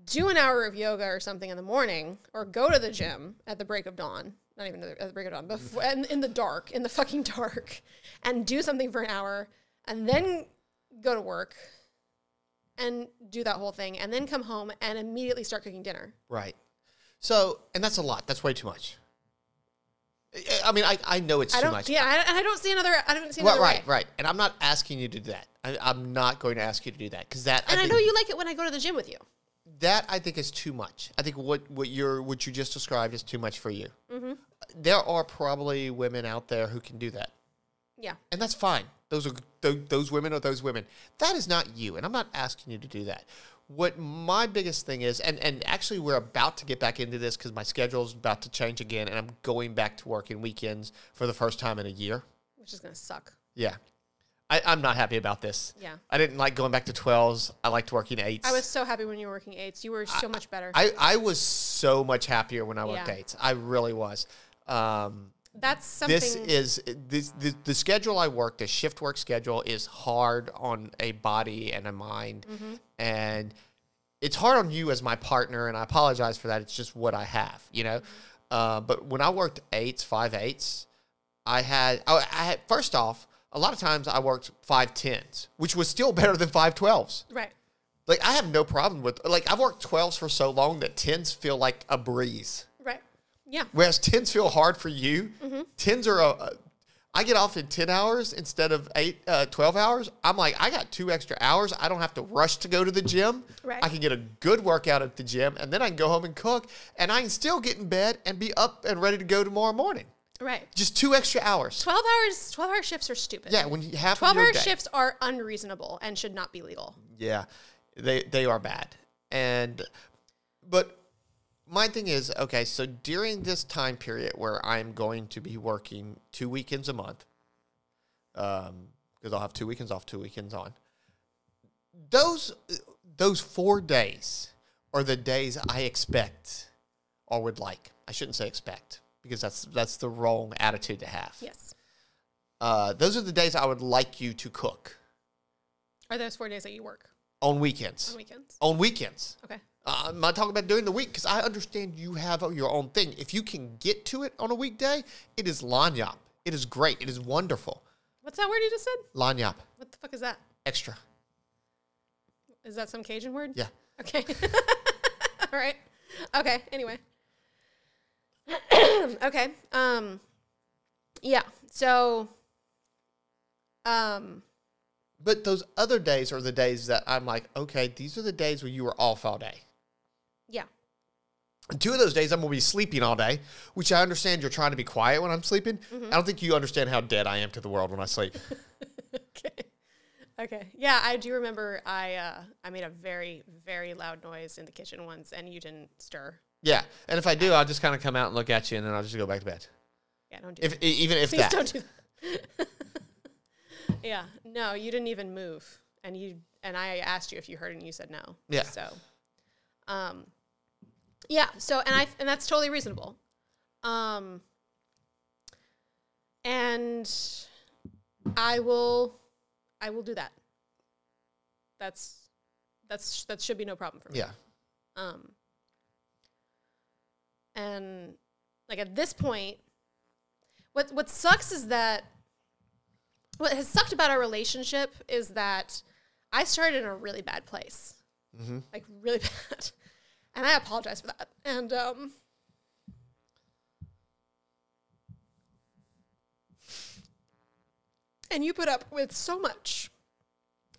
do an hour of yoga or something in the morning, or go to the gym at the break of dawn. Not even at the break of dawn, before, in, in the dark, in the fucking dark, and do something for an hour, and then go to work and do that whole thing, and then come home and immediately start cooking dinner. Right. So, and that's a lot. That's way too much. I- I mean, I, I know it's I too don't. much. Yeah, I, I don't see another. I don't see another right, way. right. And I'm not asking you to do that. I, I'm not going to ask you to do that because that And I think, know you like it when I go to the gym with you. that I think is too much. I think what what you're what you just described is too much for you. Mm-hmm. There are probably women out there who can do that, Yeah. and that's fine. Those are those, those women are those women. That is not you, and I'm not asking you to do that. What my biggest thing is, and, and actually we're about to get back into this because my schedule is about to change again, and I'm going back to working weekends for the first time in a year. Which is gonna suck. Yeah. I, I'm not happy about this. Yeah. I didn't like going back to 12s. I liked working eights. I was so happy when you were working eights. You were so much better. I, I was so much happier when I worked Yeah. eights. I really was. Um, That's something. this is this the, the schedule I work, the shift work schedule is hard on a body and a mind, Mm-hmm. and it's hard on you as my partner. And I apologize for that. It's just what I have, you know. Uh, but when I worked eights, five eights, I had I, I had first off a lot of times I worked five tens, which was still better than five twelves. right. Like I have no problem with like I've worked twelves for so long that tens feel like a breeze. Yeah. Whereas tens feel hard for you. Mm-hmm. Tens are a, a- I get off in 10 hours instead of eight, uh, 12 hours. I'm like, I got two extra hours. I don't have to rush to go to the gym. Right. I can get a good workout at the gym and then I can go home and cook and I can still get in bed and be up and ready to go tomorrow morning. Right. Just two extra hours. 12 hours 12 hour shifts are stupid. Yeah, when you have 12 your hour day. shifts are unreasonable and should not be legal. Yeah, they they are bad. And but my thing is okay. So during this time period where I'm going to be working two weekends a month, um, because I'll have two weekends off, two weekends on. Those those four days are the days I expect or would like. I shouldn't say expect because that's that's the wrong attitude to have. Yes. Uh, those are the days I would like you to cook Are those four days that you work on weekends. on weekends? On weekends. Okay. Uh, I'm not talking about during the week because I understand you have your own thing. If you can get to it on a weekday, it is lagniappe. It is great. It is wonderful. What's that word you just said? Lagniappe. What the fuck is that? Extra. Is that some Cajun word? Yeah. Okay. All right. Okay. Anyway. okay. Um. Yeah. So. Um. But those other days are the days that I'm like, okay, these are the days where you were off all day. Yeah. Two of those days I'm gonna be sleeping all day, which I understand you're trying to be quiet when I'm sleeping. I don't think you understand how dead I am to the world when I sleep. Okay. Okay. Yeah, I do remember. I uh, I made a very very loud noise in the kitchen once, and you didn't stir. yeah, and if I do, I'll just kind of come out and look at you, and then I'll just go back to bed. Yeah. Don't do If e- even if Please that. don't do that. yeah. No, you didn't even move, and you and I asked you if you heard, and you said no. Yeah. So, um, yeah. So and I and that's totally reasonable. Um, and I will, I will do that. That's that's that should be no problem for me. yeah. Um, and like at this point, what what sucks is that what has sucked about our relationship is that I started in a really bad place, Mm-hmm. like really bad, and I apologize for that. And um, and you put up with so much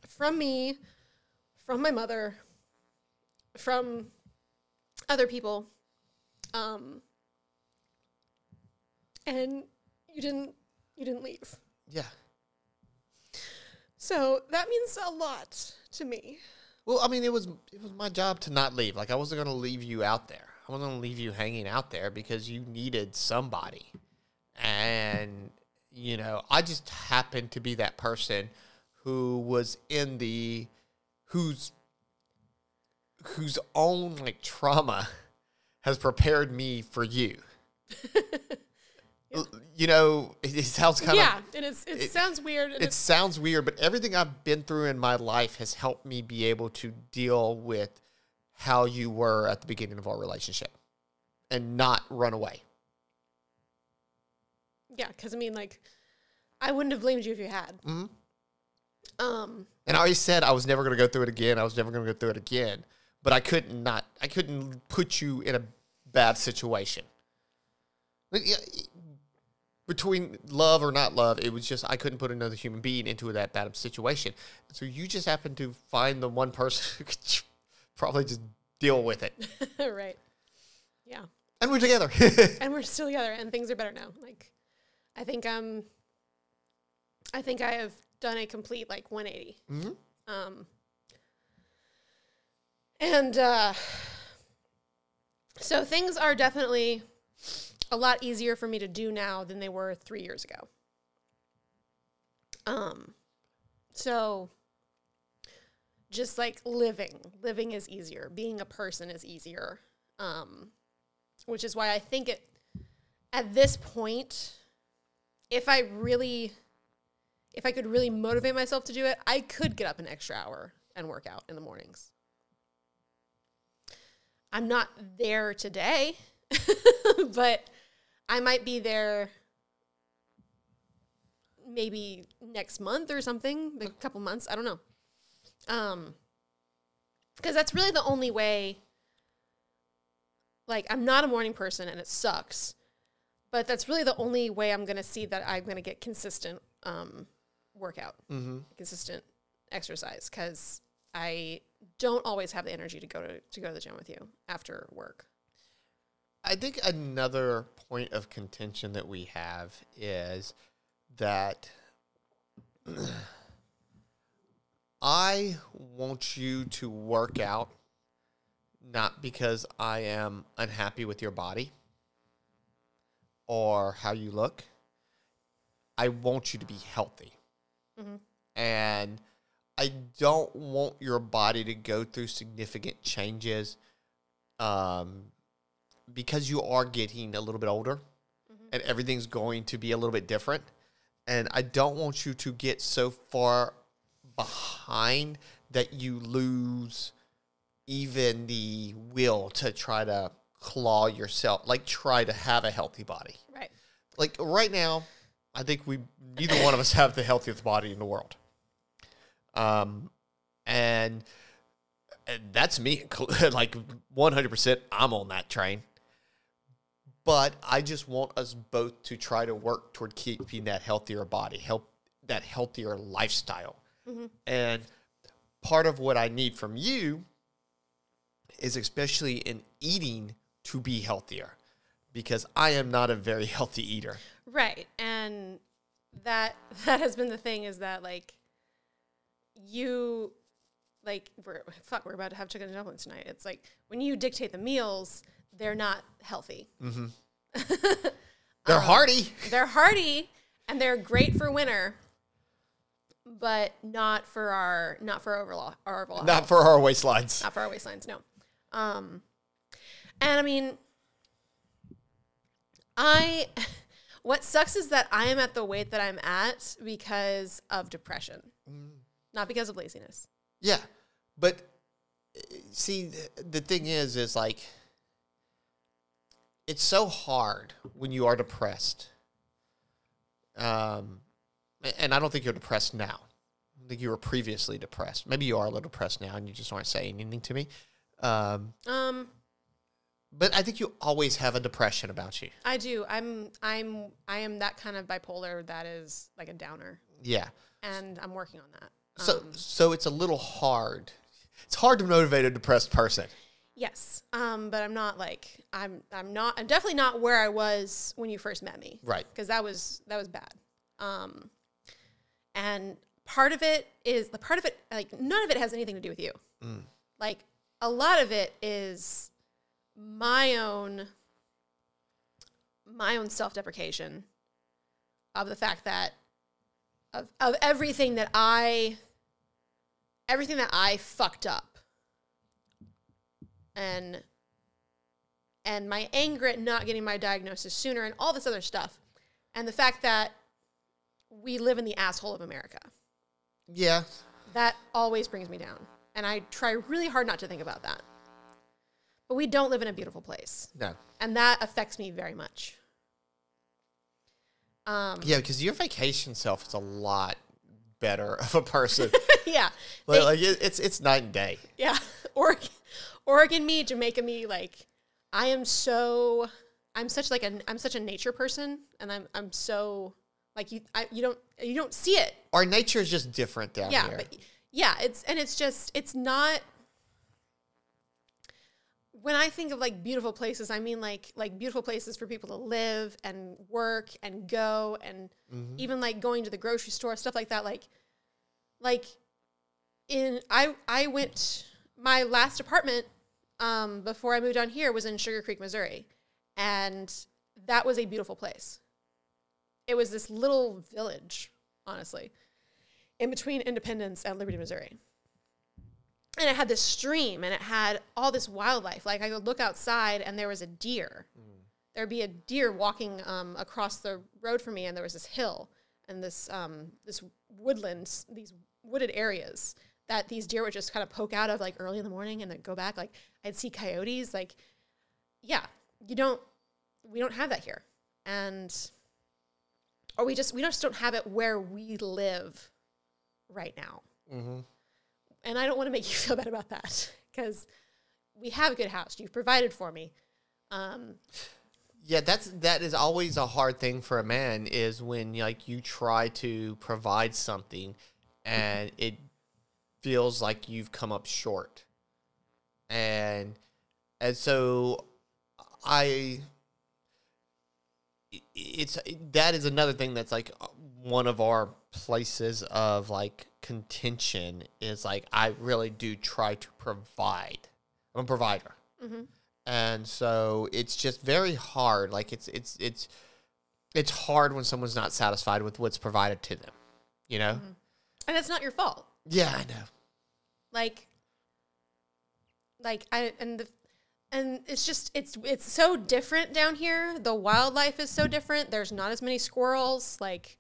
from me, from my mother, from other people um and you didn't you didn't leave Yeah. so that means a lot to me Well, I mean, it was it was my job to not leave. Like I wasn't gonna leave you out there. I wasn't gonna leave you hanging out there because you needed somebody, and you know, I just happened to be that person who was in the whose whose own like trauma has prepared me for you. You know, it, it sounds kind of yeah and it is it, it- sounds weird it sounds weird, but everything I've been through in my life has helped me be able to deal with how you were at the beginning of our relationship and not run away. yeah because i mean like i wouldn't have blamed you if you had Mhm. um And I always said I was never going to go through it again. I was never going to go through it again. But I couldn't not. I couldn't put you in a bad situation. Like, yeah, Between love or not love, it was just I couldn't put another human being into that bad situation. So you just happened to find the one person who could probably just deal with it, right yeah and we're together. and we're still together and things are better now like i think um i think i have done a complete like 180 Mhm. um and uh so things are definitely a lot easier for me to do now than they were three years ago um so just like living living is easier being a person is easier um which is why I think it at this point, if I really, if I could really motivate myself to do it, I could get up an extra hour and work out in the mornings. I'm not there today, but I might be there maybe next month or something, like a couple months. I don't know. Um, because that's really the only way like I'm not a morning person and it sucks. But that's really the only way I'm gonna see that I'm gonna get consistent um, workout, mm-hmm. consistent exercise, because I don't always have the energy to go to to go to the gym with you after work. I think another point of contention that we have is that I want you to work out not because I am unhappy with your body or how you look. I want you to be healthy. Mhm. And I don't want your body to go through significant changes um, because you are getting a little bit older and everything's going to be a little bit different. And I don't want you to get so far behind that you lose even the will to try to claw yourself, like try to have a healthy body. Right. Like right now, I think we neither one of us have the healthiest body in the world. Um, and, and that's me, like one hundred percent. I'm on that train. But I just want us both to try to work toward keeping that healthier body, help that healthier lifestyle. Mm-hmm. And part of what I need from you is especially in eating to be healthier because I am not a very healthy eater. Right. And that that has been the thing is that like you like we're fuck, we're about to have chicken and dumplings tonight. It's like when you dictate the meals, they're not healthy. They're hearty. They're hearty and they're great for winter, but not for our not for our overall our overall Not for our waistlines. not for our waistlines, no. Um, and I mean, I, what sucks is that I am at the weight that I'm at because of depression, not because of laziness. Yeah. But uh, see, th- the thing is, is like, it's so hard when you are depressed. Um, and I don't think you're depressed now. I think you were previously depressed. Maybe you are a little depressed now and you just aren't saying anything to me. Um, Um, but I think you always have a depression about you. I do. I'm, I'm, I am that kind of bipolar that is like a downer, Yeah. and I'm working on that. So, Um, so it's a little hard. It's hard to motivate a depressed person. Yes. Um, but I'm not like I'm. I'm not. I'm definitely not where I was when you first met me. Right. because that was that was bad. Um, and part of it is the part of it like none of it has anything to do with you. Like a lot of it is my own my own self deprecation of the fact that of of everything that I everything that I fucked up and and my anger at not getting my diagnosis sooner and all this other stuff and the fact that we live in the asshole of America. Yeah. That always brings me down. And I try really hard not to think about that. But we don't live in a beautiful place. No. And that affects me very much. Um, Yeah, because your vacation self is a lot better of a person. yeah. like, They- like, it, it's it's night and day. Yeah. Oregon, Oregon me, Jamaica me, like I am so I'm such like an I'm such a nature person and I'm I'm so like you I, you don't you don't see it. Our nature is just different down Yeah, here. but yeah, it's and it's just it's not when I think of like beautiful places, I mean like like beautiful places for people to live and work and go and mm-hmm. even like going to the grocery store, stuff like that. Like like in I I went my last apartment um, before I moved down here was in Sugar Creek, Missouri, and that was a beautiful place. It was this little village, honestly, in between Independence and Liberty, Missouri. And it had this stream and it had all this wildlife. Like I could look outside and there was a deer. There'd be a deer walking um, across the road from me, and there was this hill and this um, this woodlands, these wooded areas that these deer would just kind of poke out of like early in the morning and then go back. Like I'd see coyotes. Like, yeah, you don't. We don't have that here, and or we just we just don't have it where we live right now. Mm-hmm. And I don't want to make you feel bad about that because we have a good house. You've provided for me. Um, Yeah, that's that is always a hard thing for a man is when like you try to provide something and it feels like you've come up short. And and so I it's that is another thing that's like one of our places of like contention is like I really do try to provide. I'm a provider mm-hmm. and so it's just very hard like it's it's it's it's hard when someone's not satisfied with what's provided to them you know mm-hmm. and it's not your fault. Yeah i know Like, like I and the and it's just it's it's so different down here. The wildlife is so different. There's not as many squirrels. Like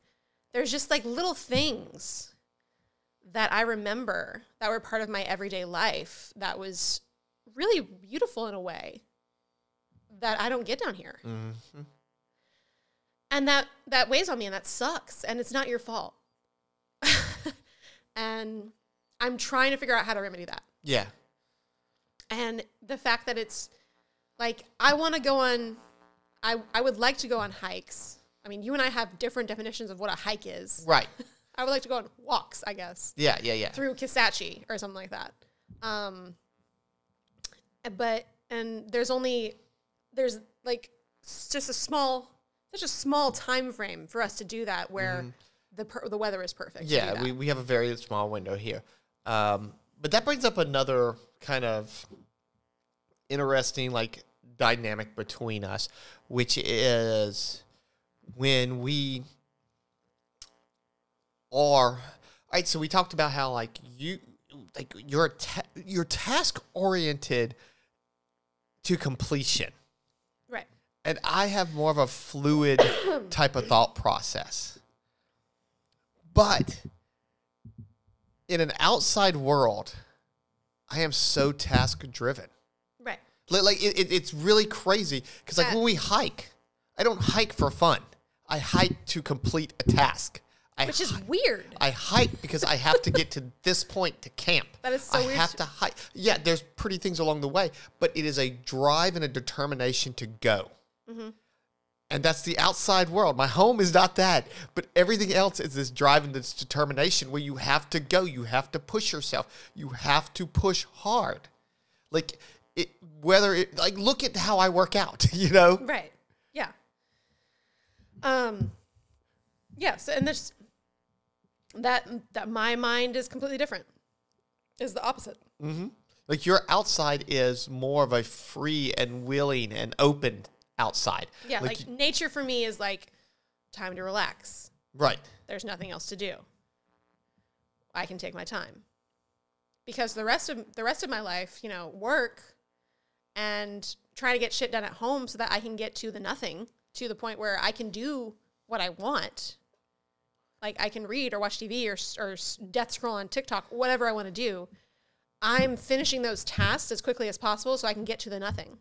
there's just like little things that I remember that were part of my everyday life that was really beautiful in a way that I don't get down here. Mm-hmm. And that that weighs on me and that sucks and it's not your fault. And I'm trying to figure out how to remedy that. Yeah. And the fact that it's like I want to go on I I would like to go on hikes. I mean, you and I have different definitions of what a hike is. Right. I would like to go on walks, I guess, Yeah. Yeah. Yeah. through Kisatchie or something like that. Um but and there's only there's like just a small such a small time frame for us to do that where the per- the weather is perfect. Yeah, we, we have a very small window here. Um, but that brings up another kind of interesting like dynamic between us, which is when we are all right. So we talked about how like you like you're ta- you're task oriented to completion right. and I have more of a fluid type of thought process. But in an outside world, I am so task driven. Right. Like, like it, it- it's really crazy because like That- when we hike, I don't hike for fun. I hike to complete a task. I Which is weird. I hike because I have to get to this point to camp. That is so I weird have to- to hike. Yeah, there's pretty things along the way, but it is a drive and a determination to go. Mm-hmm. And that's the outside world. My home is not that, but everything else is this drive and this determination where you have to go. You have to push yourself. You have to push hard. Like it, whether it like look at how I work out. You know. Right. Yeah. Um. Yes, and there's that that my mind is completely different. Is the opposite. Mm-hmm. Like your outside is more of a free and willing and open outside. Yeah, like, nature for me is like time to relax. right. There's nothing else to do. I can take my time. Because the rest of the rest of my life, you know, work and try to get shit done at home so that I can get to the nothing, to the point where I can do what I want. Like I can read or watch TV or or death scroll on TikTok, whatever I want to do. I'm finishing those tasks as quickly as possible so I can get to the nothing.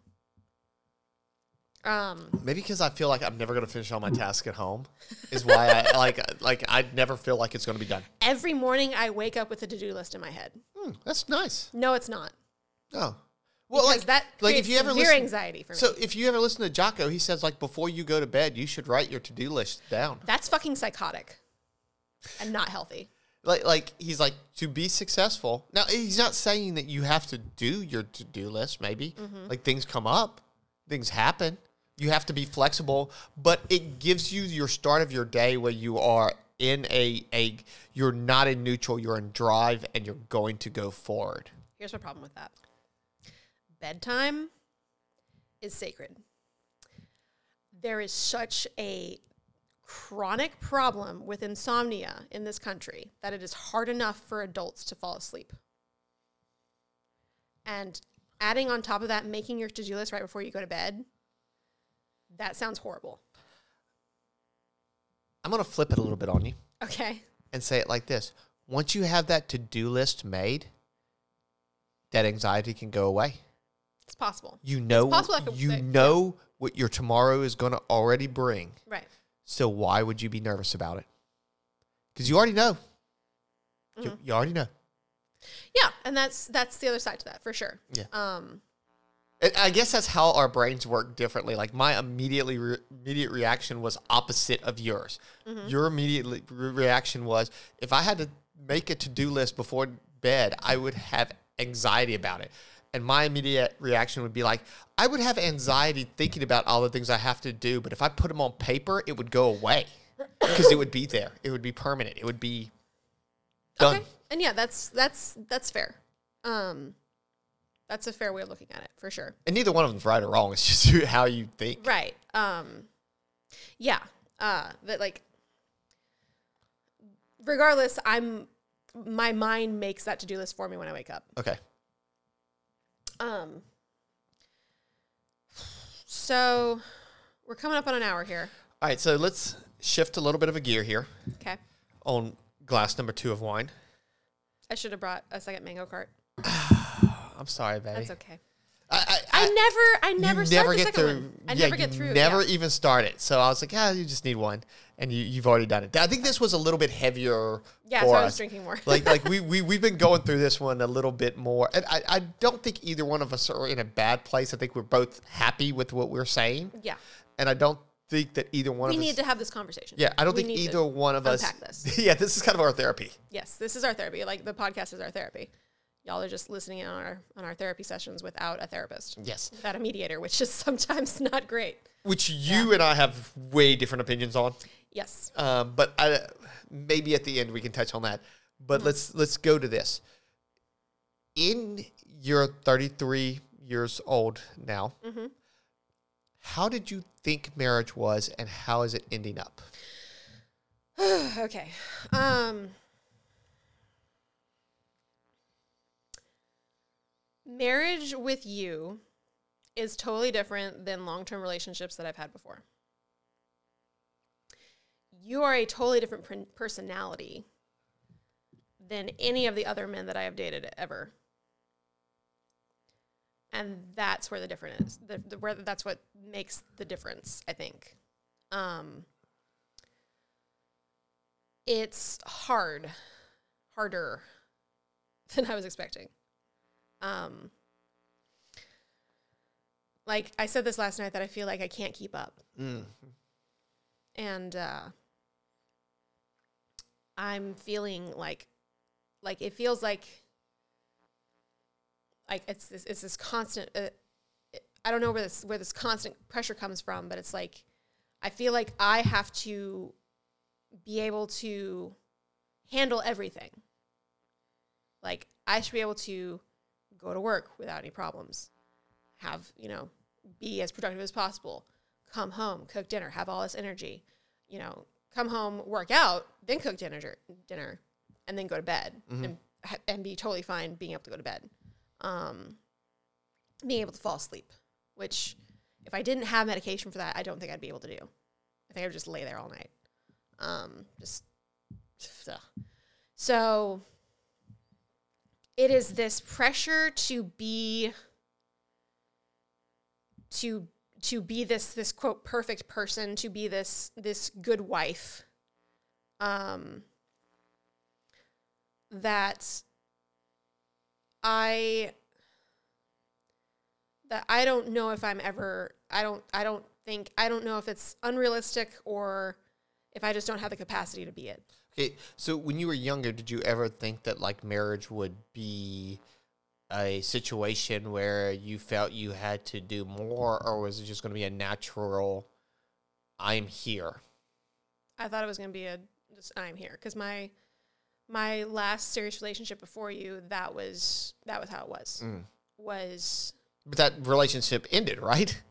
Um, Maybe because I feel like I'm never going to finish all my tasks at home is why I like like I never feel like it's going to be done. every morning I wake up with a to-do list in my head. Hmm, that's nice. No, it's not. Oh. Well, because like that like if you ever severe listen, anxiety for me. So if you ever listen to Jocko, he says like before you go to bed, you should write your to-do list down. That's fucking psychotic and not healthy. Like like he's like to be successful. Now he's not saying that you have to do your to-do list maybe. Mm-hmm. Like things come up, things happen. You have to be flexible, but it gives you your start of your day where you are in a a you're not in neutral, you're in drive and you're going to go forward. Here's my problem with that bedtime is sacred. There is such a chronic problem with insomnia in this country that it is hard enough for adults to fall asleep. And adding on top of that, making your to do list right before you go to bed, that sounds horrible. I'm going to flip it a little bit on you. Okay. and say it like this once you have that to-do list made that anxiety can go away It's possible. you know possible I could- you know what your tomorrow is going to already bring Right. so why would you be nervous about it because you already know you, Mm-hmm. you already know Yeah, and that's that's the other side to that for sure. Yeah. Um I guess that's how our brains work differently. Like my immediately re- immediate reaction was opposite of yours. Mm-hmm. Your immediate re- reaction was if I had to make a to do list before bed, I would have anxiety about it. And my immediate reaction would be like, I would have anxiety thinking about all the things I have to do, but if I put them on paper, it would go away because it would be there. It would be permanent. It would be done. Okay. And yeah, that's that's that's fair. Um that's a fair way of looking at it for sure. And neither one of them's right or wrong. It's just how you think. Right. Um yeah. Uh but like regardless, I'm my mind makes that to-do list for me when I wake up. Okay. Um So we're coming up on an hour here. All right, so let's shift a little bit of a gear here Okay. on glass number two of wine. I should have brought a second mango cart. I'm sorry, baby. That's okay. I, I, I never, I never, you never the get second through. one. I yeah, never get through. Never yeah. even start it. So I was like, yeah, you just need one, and you you've already done it. I think this was a little bit heavier Yeah, so I was drinking more. like like we we we've been going through this one a little bit more, and I I don't think either one of us are in a bad place. I think we're both happy with what we're saying, yeah. and I don't think that either one We of us. We need to have this conversation. yeah, I don't We think either one of us. this. yeah, this is kind of our therapy. Yes, this is our therapy. Like the podcast is our therapy. Y'all are just listening in on our on our therapy sessions without a therapist, Yes, without a mediator, which is sometimes not great. which you and I have way different opinions on. Yes. Um, but I, maybe at the end we can touch on that. But Mm-hmm. let's let's go to this. In your 33 years old now, Mm-hmm. how did you think marriage was, and how is it ending up? okay. Um marriage with you is totally different than long-term relationships that I've had before. You are a totally different personality than any of the other men that I have dated ever. And that's where the difference is. The, the, where that's what makes the difference, I think. Um, it's hard, harder than I was expecting. Um, like I said this last night that I feel like I can't keep up, Mm. and uh, I'm feeling like, like it feels like, like it's this, it's this constant. Uh, I don't know where this where this constant pressure comes from, but it's like I feel like I have to be able to handle everything. Like I should be able to go to work without any problems. Have, you know, be as productive as possible. Come home, cook dinner, have all this energy. You know, come home, work out, then cook dinner dinner and then go to bed and ha- and be totally fine being able to go to bed. Um being able to fall asleep, which if I didn't have medication for that, I don't think I'd be able to do. I think I would just lay there all night. Um, just ugh. so it is this pressure to be to to be this this quote perfect person, to be this this good wife. Um that I that I don't know if I'm ever I don't I don't think I don't know if it's unrealistic or if I just don't have the capacity to be it. Okay, so when you were younger, did you ever think that like marriage would be a situation where you felt you had to do more, or was it just going to be a natural? I'm here. I thought it was going to be a just I'm here because my my last serious relationship before you that was that was how it was Mm. was But that relationship ended, right?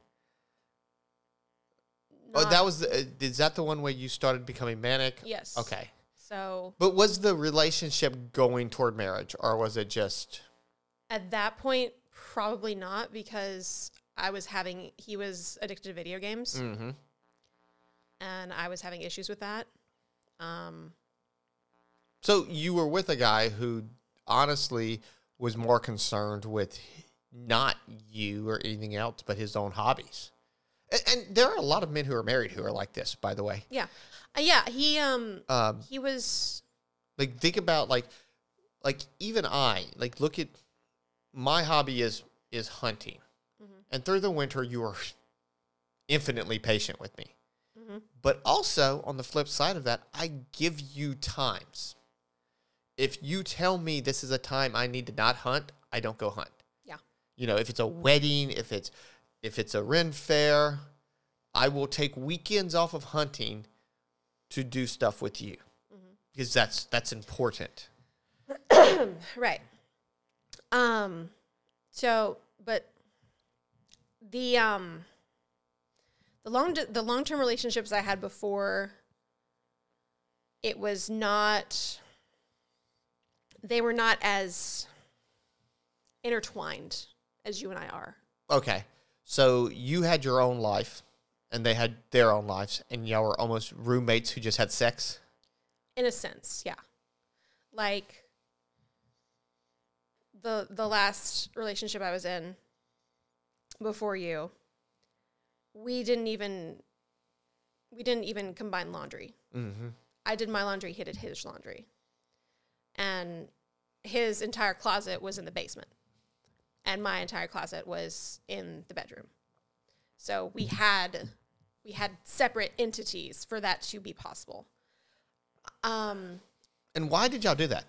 oh, that was the, uh, is that the one where you started becoming manic? yes Okay. So But was the relationship going toward marriage, or was it just? at that point probably not because I was having he was addicted to video games Mm-hmm. and I was having issues with that um So you were with a guy who honestly was more concerned with not you or anything else, but his own hobbies. And, and there are a lot of men who are married who are like this, by the way. yeah uh, yeah he um Um, he was like think about like, like even I like look at my hobby is is hunting, Mhm. and through the winter you are infinitely patient with me. Mhm. But also on the flip side of that, I give you times. If you tell me this is a time I need to not hunt, I don't go hunt. Yeah. You know, if it's a wedding, if it's if it's a Ren fair, I will take weekends off of hunting to do stuff with you. Because that's that's important. right um so but the um the long the long-term relationships i had before it was not they were not as intertwined as you and i are Okay. So you had your own life, and they had their own lives, and y'all were almost roommates who just had sex. in a sense, yeah. Like the the last relationship I was in before you, we didn't even we didn't even combine laundry. Mm-hmm. I did my laundry, he did his laundry. And his entire closet was in the basement. And my entire closet was in the bedroom. So we had we had separate entities for that to be possible. Um And why did y'all do that?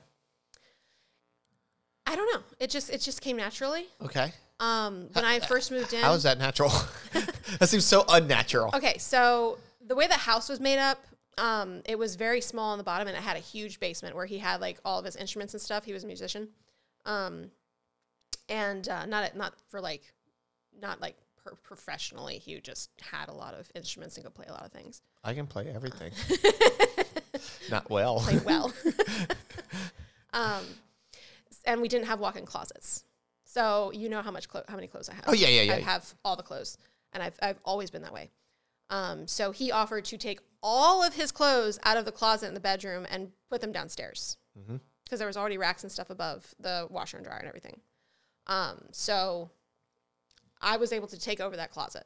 I don't know. It just it just came naturally. Okay. Um when I first moved in How is that natural? that seems so unnatural. Okay, so the way the house was made up, um, it was very small on the bottom, and it had a huge basement where he had like all of his instruments and stuff. He was a musician, um, and uh, not not for like, not like per- professionally. He just had a lot of instruments and could play a lot of things. I can play everything. Not well. Played well. um, and we didn't have walk-in closets, so you know how much clo- how many clothes I have. Oh, yeah, yeah, yeah. I have all the clothes, and I've I've always been that way. Um, so he offered to take all of his clothes out of the closet in the bedroom and put them downstairs because there was already racks and stuff above the washer and dryer and everything. Um, so I was able to take over that closet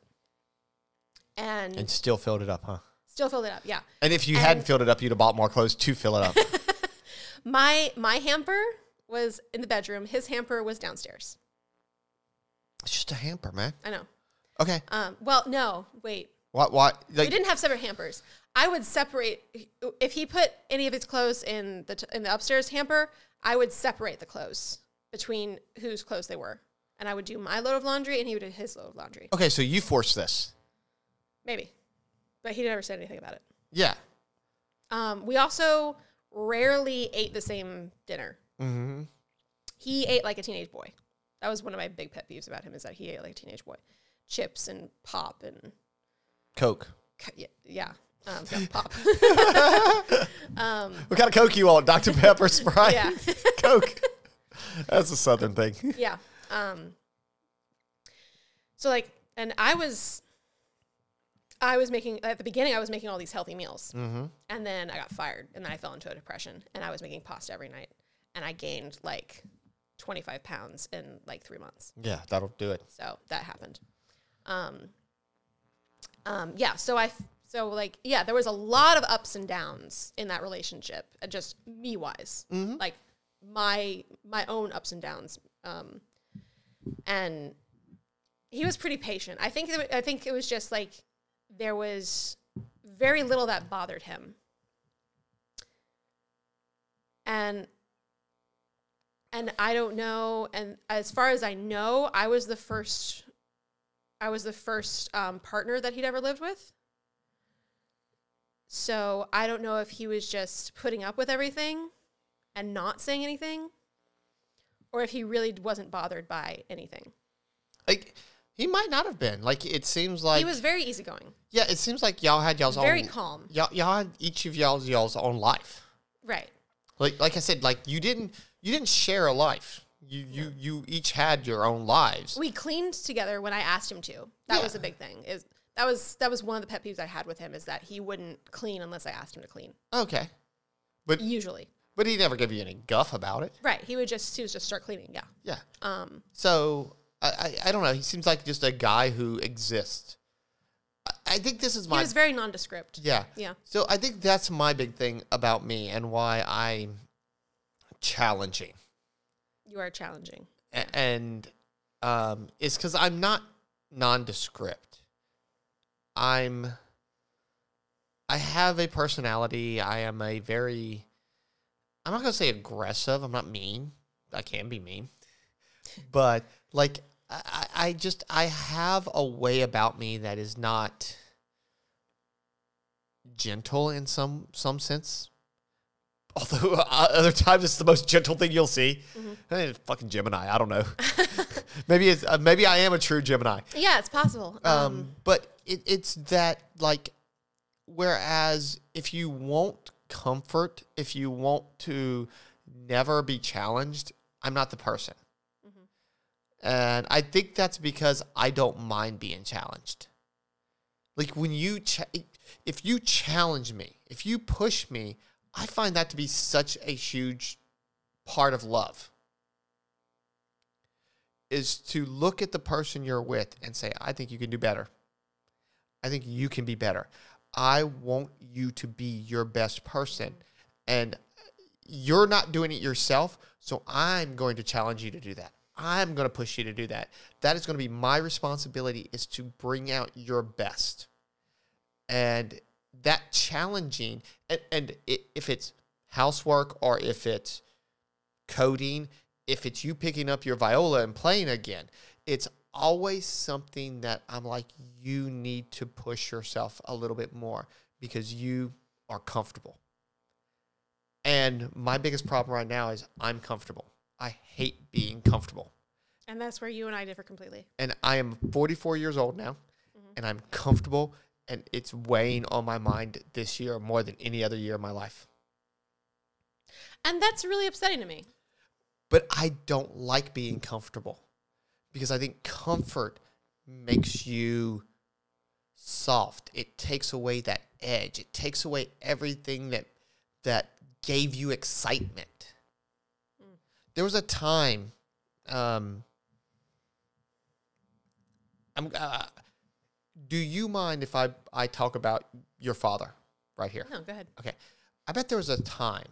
and, and still filled it up, huh? still filled it up. Yeah, And if you hadn't filled it up, you'd have bought more clothes to fill it up. my my hamper was in the bedroom. His hamper was downstairs. it's just a hamper, man. I know. Okay. Um, well, no, wait. What? What? We didn't have separate hampers. I would separate if he put any of his clothes in the t- in the upstairs hamper. I would separate the clothes between whose clothes they were, and I would do my load of laundry, and he would do his load of laundry. okay, so you forced this. Maybe, but he never said anything about it. Yeah. Um, we also rarely ate the same dinner. Mm-hmm. He ate like a teenage boy. That was one of my big pet peeves about him is that he ate like a teenage boy, chips and pop and Coke. yeah, yeah. Um, pop. um, What kind of Coke you want? Dr. Pepper, Sprite, yeah. Coke. That's a Southern thing. yeah. Um, so like, and I was, I was making at the beginning. I was making all these healthy meals, Mm-hmm. and then I got fired, and then I fell into a depression, and I was making pasta every night, and I gained like twenty five pounds in like three months. Yeah, that'll do it. So that happened. Um, um, yeah. So I so like, yeah, there was a lot of ups and downs in that relationship, uh, just me wise, like my my own ups and downs. Um, and he was pretty patient. I think I think it was just like there was very little that bothered him, and and I don't know. And as far as I know, I was the first. I was the first um, partner that he'd ever lived with. So I don't know if he was just putting up with everything and not saying anything, or if he really wasn't bothered by anything. Like, he might not have been. Like, it seems like. he was very easygoing, yeah, it seems like y'all had y'all's very own. calm. Y'all, y'all had each of y'all's y'all's own life. Right. Like, like I said, like you didn't you didn't share a life. You you you each had your own lives. We cleaned together when I asked him to. That was Yeah. a big thing. Is that was that was one of the pet peeves I had with him is that he wouldn't clean unless I asked him to clean. Okay, but Usually, but he never gave you any guff about it. right? He would just he would just start cleaning. Yeah. Yeah. Um. So I, I I don't know. He seems like just a guy who exists. I, I think this is my. He was very nondescript. yeah. Yeah. So I think that's my big thing about me and why I'm challenging. You are challenging. A- and um, it's because I'm not nondescript. I'm. I have a personality. I am a very. I'm not gonna say aggressive. I'm not mean. I can be mean, but like I, I just I have a way about me that is not gentle in some some sense. Although uh, other times it's the most gentle thing you'll see. Eh, fucking Gemini. I don't know. maybe it's uh, maybe I am a true Gemini. Yeah, it's possible. Um, Um, but it, it's that like, whereas if you want comfort, if you want to never be challenged, I'm not the person. Mm-hmm. And I think that's because I don't mind being challenged. Like when you, cha- if you challenge me, if you push me, I find that to be such a huge part of love. Is to look at the person you're with and say, I think you can do better. I think you can be better. I want you to be your best person. And you're not doing it yourself. So I'm going to challenge you to do that. I'm going to push you to do that. That is going to be my responsibility is to bring out your best. And that challenging, and, and if it's housework or if it's coding, if it's you picking up your viola and playing again, it's always something that I'm like, you need to push yourself a little bit more because you are comfortable. And my biggest problem right now is I'm comfortable. I hate being comfortable. And that's where you and I differ completely. And I am 44 years old now, mm-hmm. and I'm comfortable, and it's weighing on my mind this year more than any other year of my life. And that's really upsetting to me. But I don't like being comfortable because I think comfort makes you soft. It takes away that edge. It takes away everything that that gave you excitement. There was a time um I'm uh, do you mind if I I talk about your father right here? No, go ahead. Okay. I bet there was a time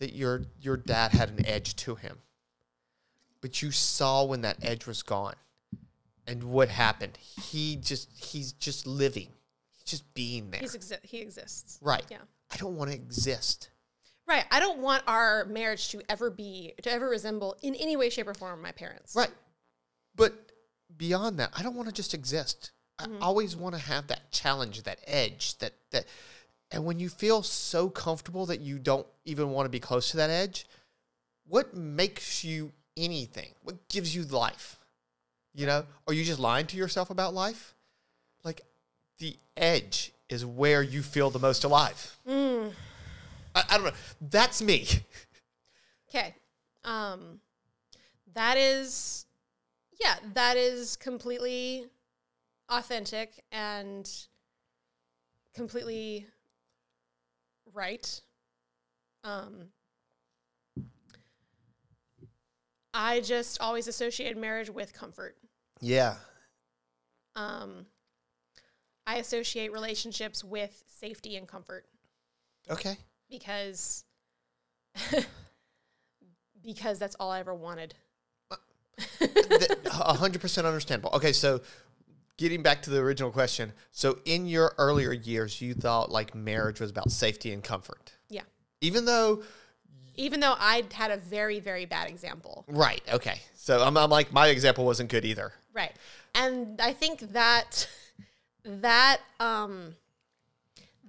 that your your dad had an edge to him. But you saw when that edge was gone. And what happened? He just he's just living. He's just being there. He's exi- he exists. right. Yeah. I don't want to exist. Right. I don't want our marriage to ever be to ever resemble in any way, shape, or form my parents. Right. But beyond that, I don't want to just exist. I mm-hmm. always want to have that challenge, that edge, that that and when you feel so comfortable that you don't even want to be close to that edge, what makes you anything? What gives you life? You know? Are you just lying to yourself about life? Like the edge is where you feel the most alive. I, I don't know. That's me. Okay. Um, that is, yeah, that is completely authentic and completely right. Um, I just always associated marriage with comfort. Yeah. Um, I associate relationships with safety and comfort. Okay. because because that's all I ever wanted. A hundred percent understandable. Okay, so getting back to the original question, so in your earlier years, you thought like marriage was about safety and comfort, Yeah. even though, Even though I had a very very bad example. right? Okay, so I'm, I'm like my example wasn't good either. Right. And I think that that um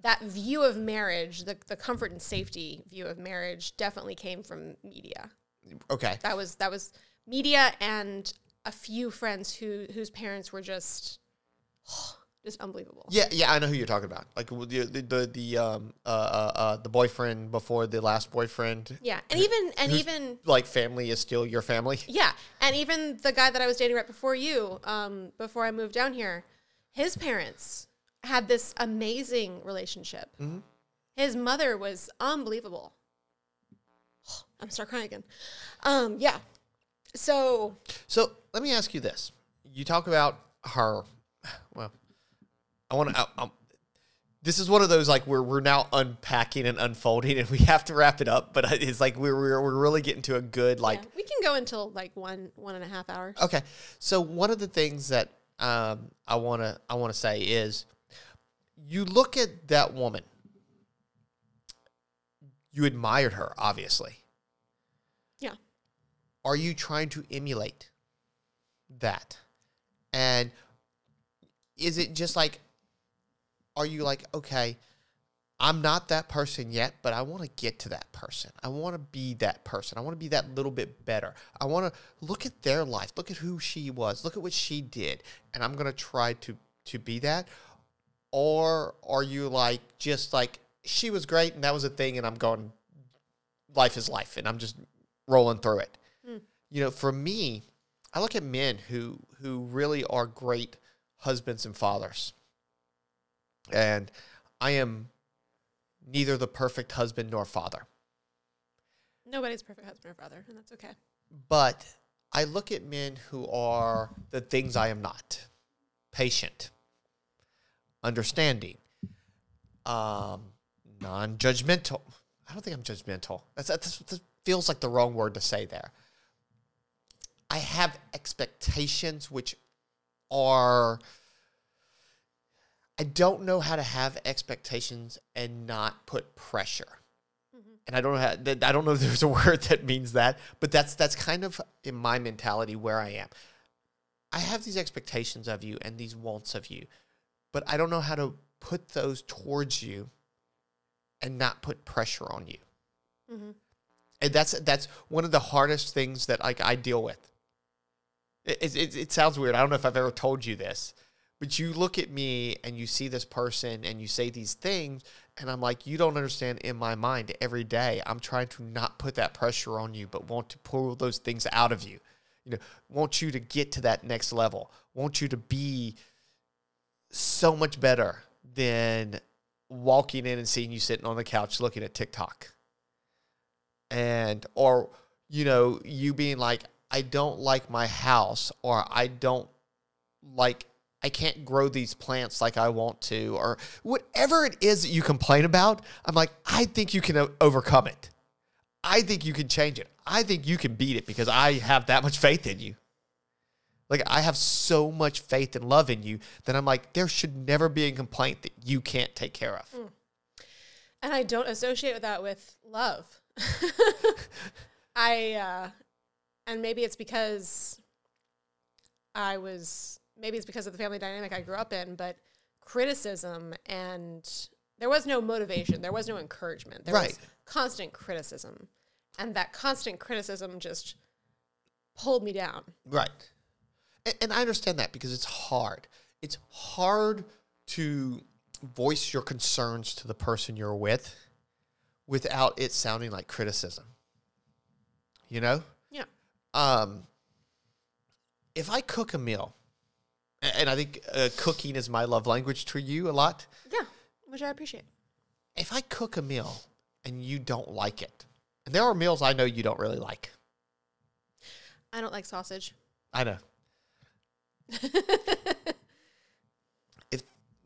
that view of marriage, the the comfort and safety view of marriage definitely came from media. Okay, That was that was media and a few friends who whose parents were just just unbelievable. yeah, yeah, I know who you're talking about. Like the the the, the um uh, uh uh the boyfriend before the last boyfriend. Yeah. And even and even like family is still your family. Yeah, and even the guy that I was dating right before you, um, before I moved down here, his parents had this amazing relationship. His mother was unbelievable. I'm start crying again. Um, yeah. So So let me ask you this: You talk about her. I want to. This is one of those like where we're now unpacking and unfolding, and we have to wrap it up. But it's like we're we're, we're really getting to a good like. yeah, we can go until like one one and a half hours. Okay, so one of the things that um, I want to I want to say is, you look at that woman. You admired her, obviously. Yeah. are you trying to emulate that? And is it just like, are you like, okay, I'm not that person yet, but I want to get to that person. I want to be that person. I want to be that little bit better. I want to look at their life, look at who she was, look at what she did, and I'm going to try to to be that. Or are you like just like she was great and that was a thing and I'm going life is life and I'm just rolling through it. Hmm. You know, for me, I look at men who who really are great husbands and fathers. And I am neither the perfect husband nor father. Nobody's perfect husband or father, and that's okay. But I look at men who are the things I am not patient, understanding, um, non judgmental. I don't think I'm judgmental. That's, that's, that feels like the wrong word to say there. I have expectations which are. I don't know how to have expectations and not put pressure and I don't know how, I don't know if there's a word that means that, but that's that's kind of in my mentality where I am. I have these expectations of you and these wants of you, but I don't know how to put those towards you and not put pressure on you. Mm-hmm. And that's that's one of the hardest things that like I deal with. It, it, it, it sounds weird. I don't know if I've ever told you this, but you look at me and you see this person and you say these things, and I'm like, you don't understand. In my mind, every day, I'm trying to not put that pressure on you, but want to pull those things out of you. You know, want you to get to that next level. Want you to be so much better than walking in and seeing you sitting on the couch looking at TikTok and or you know you being like i don't like my house or i don't like i can't grow these plants like i want to or whatever it is that you complain about i'm like i think you can overcome it. I think you can change it. I think you can beat it because i have that much faith in you. Like i have so much faith and love in you that i'm like there should never be a complaint that you can't take care of. And I don't associate that with love. I uh and maybe it's because I was maybe it's because of the family dynamic I grew up in, but criticism and there was no motivation, there was no encouragement. There Right. was constant criticism. And that constant criticism just pulled me down. Right. And, and I understand that because it's hard. It's hard to voice your concerns to the person you're with without it sounding like criticism. You know? Yeah. Um, if I cook a meal, and I think uh, cooking is my love language to you a lot. Yeah. Which I appreciate. If I cook a meal and you don't like it, and there are meals I know you don't really like. I don't like sausage. I know. if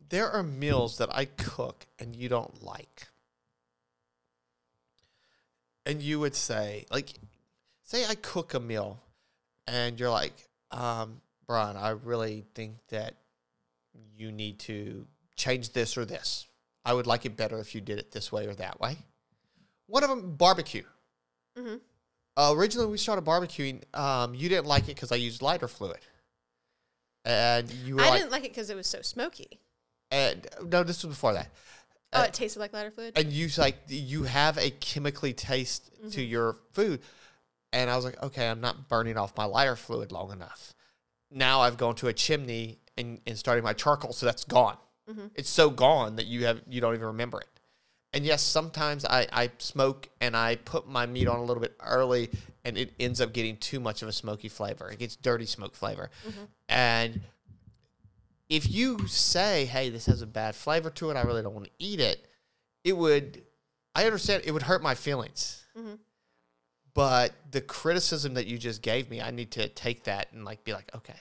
there are meals that I cook and you don't like, and you would say, like, say I cook a meal and you're like, um, Brian, I really think that you need to change this or this. I would like it better if you did it this way or that way. One of them, barbecue. Mm-hmm. Uh, originally, we started barbecuing. Um, you didn't like it because I used lighter fluid, and you were I like, didn't like it because it was so smoky. and no, this was before that. Oh, Uh, it tasted like lighter fluid. and you like you have a chemically taste to your food, and I was like, okay, I'm not burning off my lighter fluid long enough. Now I've gone to a chimney and, and starting my charcoal, so that's gone. Mm-hmm. It's so gone that you have you don't even remember it. And yes, sometimes I, I smoke and I put my meat on a little bit early, and it ends up getting too much of a smoky flavor. It gets dirty smoke flavor, mm-hmm. and if you say, "Hey, this has a bad flavor to it. I really don't want to eat it," it would. I understand it would hurt my feelings, mm-hmm. But the criticism that you just gave me, I need to take that and like be like, okay,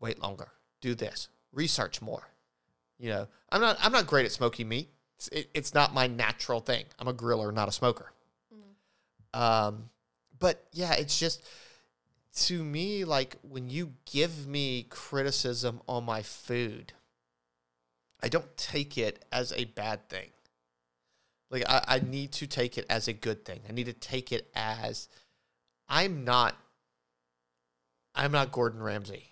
wait longer, do this, research more. You know, I'm not. I'm not great at smoking meat. It's, it, it's not my natural thing. I'm a griller, not a smoker. Um, but yeah, it's just to me like when you give me criticism on my food, I don't take it as a bad thing. Like I, I need to take it as a good thing. I need to take it as I'm not I'm not Gordon Ramsay.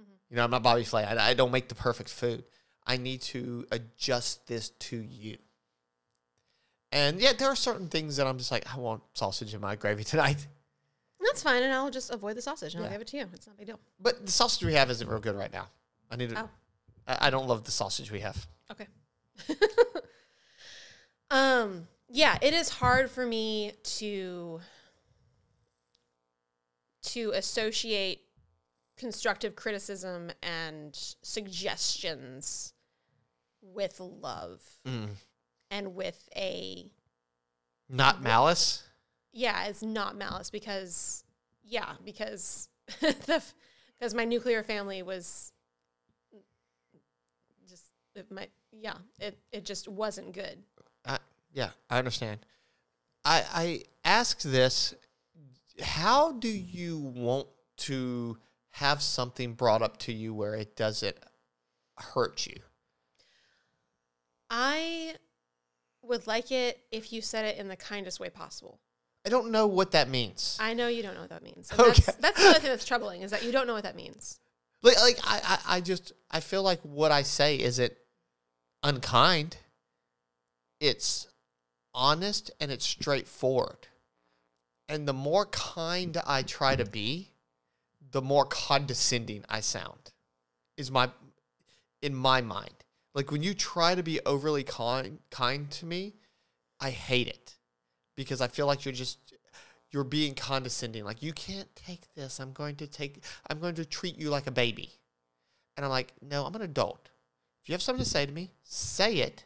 Mm-hmm. You know, I'm not Bobby Flay. I, I don't make the perfect food. I need to adjust this to you. And yeah, there are certain things that I'm just like, I want sausage in my gravy tonight. That's fine, and I'll just avoid the sausage and Yeah. I'll give it to you. It's not a big deal. But the sausage we have isn't real good right now. I need to. Oh. I I don't love the sausage we have. Okay. um, yeah, it is hard for me to to associate constructive criticism and suggestions with love Mm. and with a Not malice. yeah, it's not malice because yeah, because the because my nuclear family was just it my yeah, it it just wasn't good. Yeah, I understand. I I ask this: How do you want to have something brought up to you where it doesn't hurt you? I would like it if you said it in the kindest way possible. I don't know what that means. I know you don't know what that means. And Okay. That's, that's the other thing that's troubling is that you don't know what that means. Like, like I, I, I just I feel like what I say isn't unkind. It's honest and it's straightforward. And the more kind I try to be, the more condescending I sound. Is my in my mind. Like when you try to be overly kind kind to me, I hate it. Because I feel like you're just you're being condescending. Like you can't take this. I'm going to take I'm going to treat you like a baby. And I'm like, "No, I'm an adult. If you have something to say to me, say it.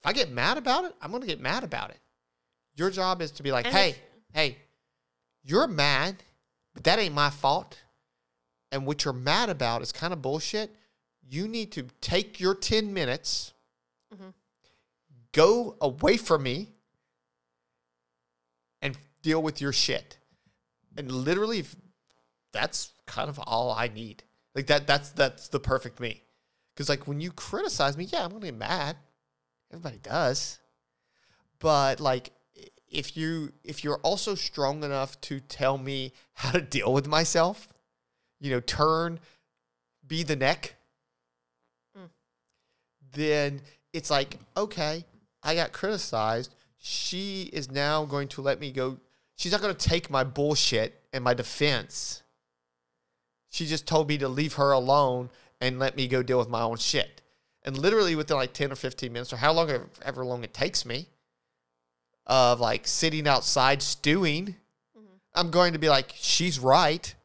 If I get mad about it, I'm going to get mad about it. Your job is to be like, And "Hey, if- hey, you're mad, but that ain't my fault. And what you're mad about is kind of bullshit. You need to take your 10 minutes, Mhm. go away from me, and deal with your shit. And literally, that's kind of all I need. Like that, that's that's the perfect me. Because like when you criticize me, yeah, I'm gonna get mad. Everybody does. But like if you if you're also strong enough to tell me how to deal with myself, you know, turn, be the neck, Mm. then it's like, okay, I got criticized. She is now going to let me go. She's not going to take my bullshit and my defense. She just told me to leave her alone and let me go deal with my own shit. And literally within like 10 or 15 minutes or how long ever long it takes me of like sitting outside stewing, I'm going to be like, she's right.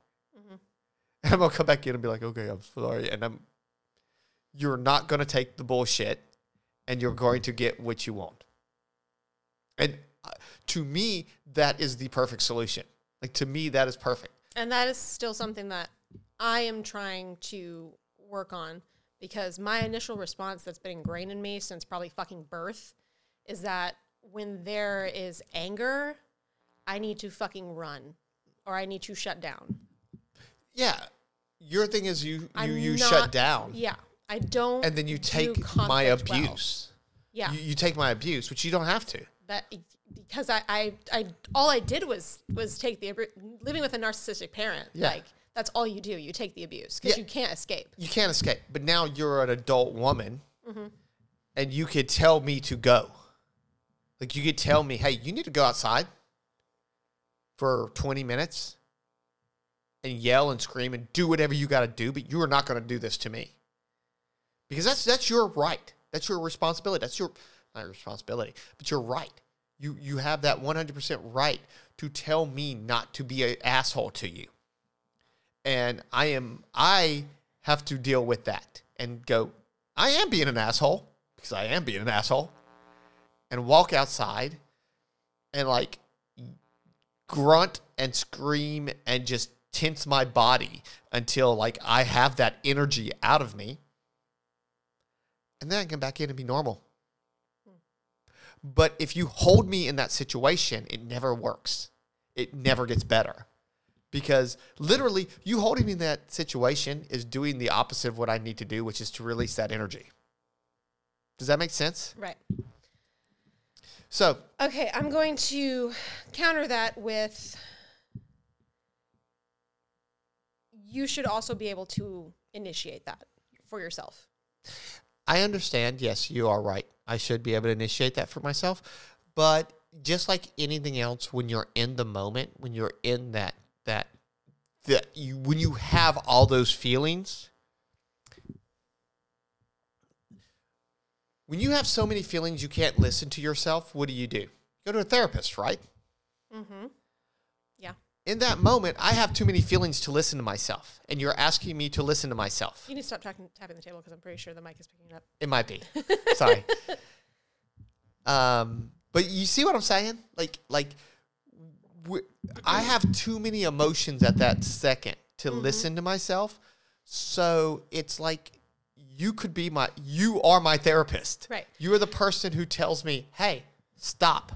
And I'm going to come back in and be like, okay, I'm sorry. And I'm, you're not going to take the bullshit and you're going to get what you want. And uh, to me, that is the perfect solution. Like to me, that is perfect. And that is still something that I am trying to work on because my initial response that's been ingrained in me since probably fucking birth is that when there is anger, I need to fucking run or I need to shut down. Yeah. Your thing is you you, I'm you not- shut down Yeah. I don't and then you take my conflict well. abuse. Yeah. You, you take my abuse, which you don't have to. that because I, I I all I did was was take the living with a narcissistic parent. Yeah. Like that's all you do. You take the abuse because Yeah. you can't escape. You can't escape. But now you're an adult woman Mm-hmm. and you could tell me to go. Like you could tell me, hey, you need to go outside for 20 minutes and yell and scream and do whatever you got to do, but you are not going to do this to me. Because that's that's your right. That's your responsibility. That's your not your responsibility, but your right. You you have that 100% right to tell me not to be an asshole to you. And I am I have to deal with that and go, I am being an asshole because I am being an asshole. And walk outside and like grunt and scream and just tense my body until like I have that energy out of me. And then I come back in and be normal. But if you hold me in that situation, it never works. It never gets better. Because literally, you holding me in that situation is doing the opposite of what I need to do, which is to release that energy. Does that make sense? Right. So, Okay, I'm going to counter that with you should also be able to initiate that for yourself. I understand. Yes, you are right. I should be able to initiate that for myself. But just like anything else, when you're in the moment, when you're in that that that you when you have all those feelings, when you have so many feelings you can't listen to yourself, what do you do? Go to a therapist, right? Mm-hmm. Yeah. in that moment, I have too many feelings to listen to myself, and you're asking me to listen to myself. You need to stop talking, tapping the table because I'm pretty sure the mic is picking it up. It might be. Sorry. Um, but you see what I'm saying? Like, like, I have too many emotions at that second to mm-hmm. listen to myself. So it's like you could be my, you are my therapist. Right. You are the person who tells me, hey, stop,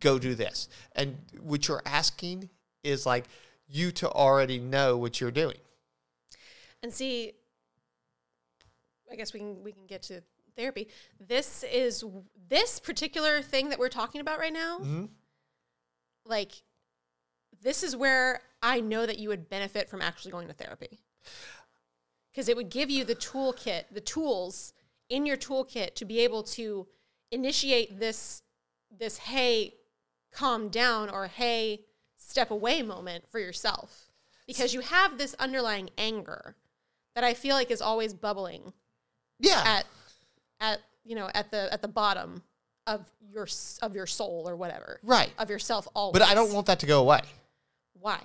go do this. And what you're asking is like you to already know what you're doing. And see, I guess we can we can get to therapy. This is this particular thing that we're talking about right now. Mm-hmm. Like, this is where I know that you would benefit from actually going to therapy. Because it would give you the toolkit, the tools in your toolkit to be able to initiate this this hey calm down or hey step away moment for yourself. Because you have this underlying anger that I feel like is always bubbling Yeah. at at you know at the at the bottom of your of your soul or whatever Right. of yourself always but I don't want that to go away. why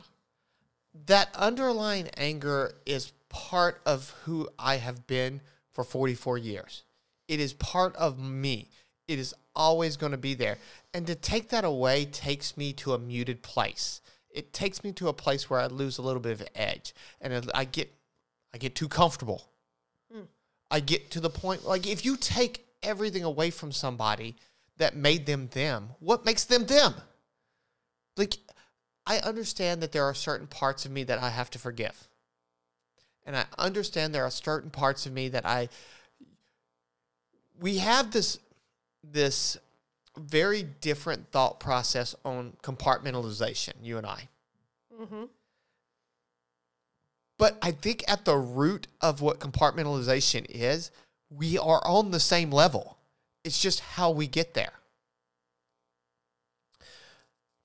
that underlying anger is part of who I have been for 44 years. It is part of me. It is always going to be there. And to take that away takes me to a muted place. It takes me to a place where I lose a little bit of edge and I get I get too comfortable. Hmm. I get to the point like if you take everything away from somebody that made them them, what makes them them? Like I understand that there are certain parts of me that I have to forgive. And I understand there are certain parts of me that I we have this this very different thought process on compartmentalization, you and I. Mm-hmm. But I think at the root of what compartmentalization is, we are on the same level. It's just how we get there.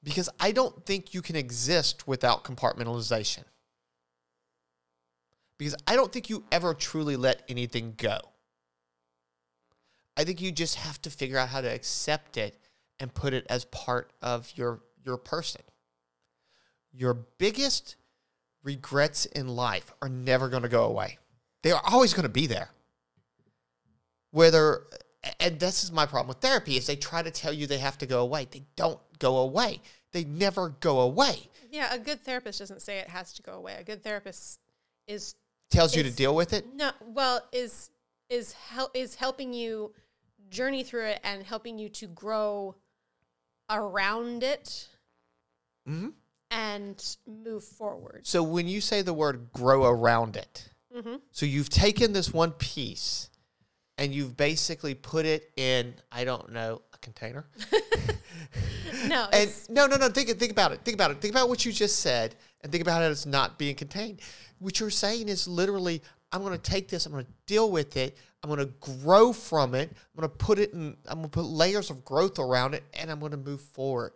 Because I don't think you can exist without compartmentalization. Because I don't think you ever truly let anything go. I think you just have to figure out how to accept it and put it as part of your your person. Your biggest regrets in life are never going to go away. They are always going to be there. Whether and this is my problem with therapy is they try to tell you they have to go away. They don't go away. They never go away. yeah a good therapist doesn't say it has to go away a good therapist is Tells you to deal with it. no well is is help is helping you journey through it and helping you to grow around it Mhm. and move forward So when you say the word grow around it, Mm-hmm. so you've taken this one piece and you've basically put it in, I don't know, a container. no And no, no, no. Think think about it. Think about it. Think about what you just said, and think about it as not being contained. What you're saying is literally, I'm going to take this. I'm going to deal with it. I'm going to grow from it. I'm going to put it in. I'm going to put layers of growth around it, and I'm going to move forward.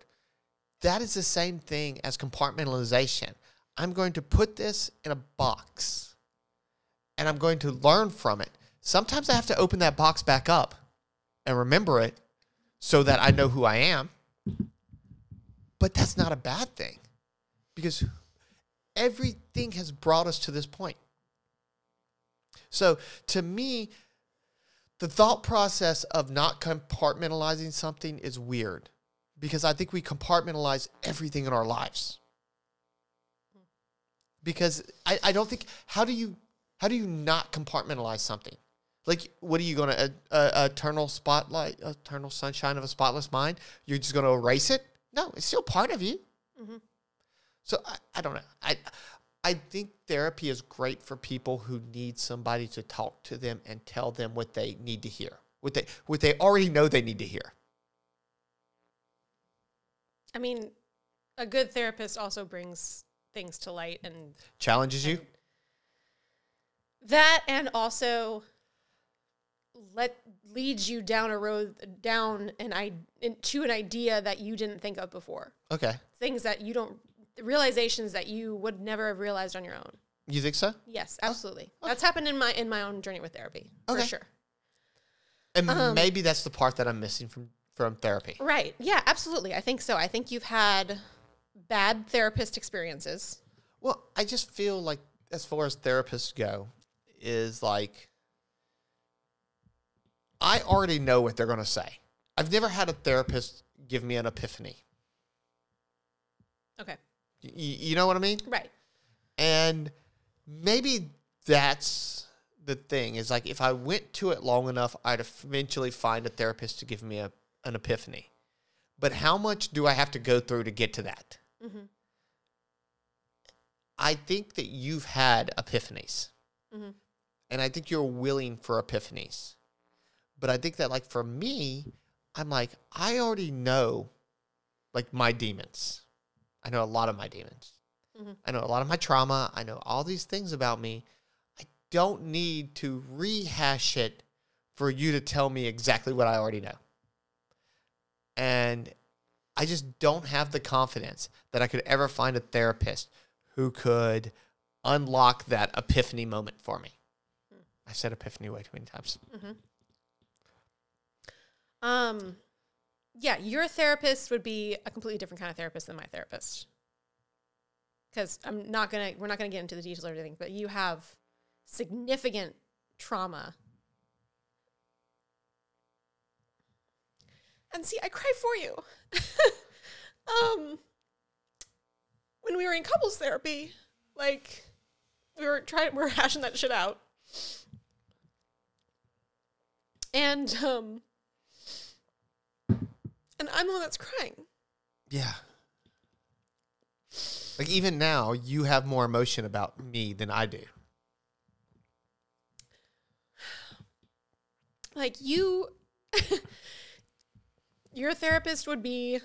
That is the same thing as compartmentalization. I'm going to put this in a box, and I'm going to learn from it. Sometimes I have to open that box back up and remember it so that I know who I am. But that's not a bad thing because everything has brought us to this point. So to me, the thought process of not compartmentalizing something is weird because I think we compartmentalize everything in our lives. Because I, I don't think how do you how do you not compartmentalize something? Like what are you gonna a, a, eternal spotlight, eternal sunshine of a spotless mind? You're just gonna erase it? No, it's still part of you. Mm-hmm. So I, I don't know. I I think therapy is great for people who need somebody to talk to them and tell them what they need to hear. What they what they already know they need to hear. i mean a good therapist also brings things to light and Challenges you? that and also let leads you down a road down an i to an idea that you didn't think of before Okay. things that you don't realizations that you would never have realized on your own You think so? yes absolutely that's happened in my in my own journey with therapy Okay. for sure And Um, maybe that's the part that I'm missing from from therapy. right yeah absolutely i think so i think you've had bad therapist experiences. Well, I just feel like as far as therapists go, is like I already know what they're going to say. I've never had a therapist give me an epiphany. Okay. Y- you know what I mean? Right. And maybe that's the thing is like if I went to it long enough, I'd eventually find a therapist to give me a, an epiphany. But how much do I have to go through to get to that? Mhm. I think that you've had epiphanies. Mhm. And I think you're willing for epiphanies. But I think that, like, for me, I'm like, I already know, like, my demons. I know a lot of my demons. Mhm. I know a lot of my trauma. I know all these things about me. I don't need to rehash it for you to tell me exactly what I already know. And I just don't have the confidence that I could ever find a therapist who could unlock that epiphany moment for me. I said epiphany way too many times. Um, yeah, your therapist would be a completely different kind of therapist than my therapist. Because I'm not gonna, we're not gonna get into the details of everything, but you have significant trauma. And see, I cry for you. um, when we were in couples therapy, like we were trying, we were hashing that shit out, and um, and I'm the one that's crying. Yeah. Like even now, you have more emotion about me than I do. Like you, your therapist would be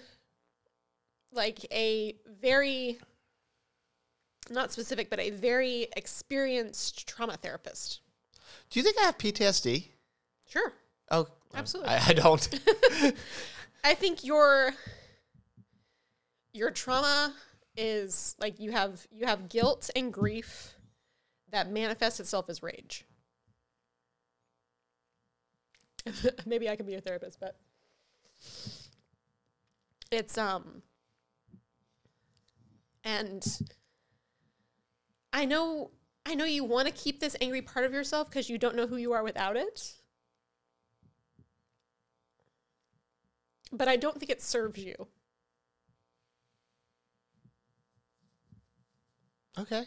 like a very, not specific, but a very experienced trauma therapist. Do you think I have PTSD? Sure. Oh, Absolutely. I, I don't. I think your your trauma is like you have you have guilt and grief that manifests itself as rage. Maybe I can be a therapist, but it's um and I know I know you want to keep this angry part of yourself because you don't know who you are without it. But I don't think it serves you. okay.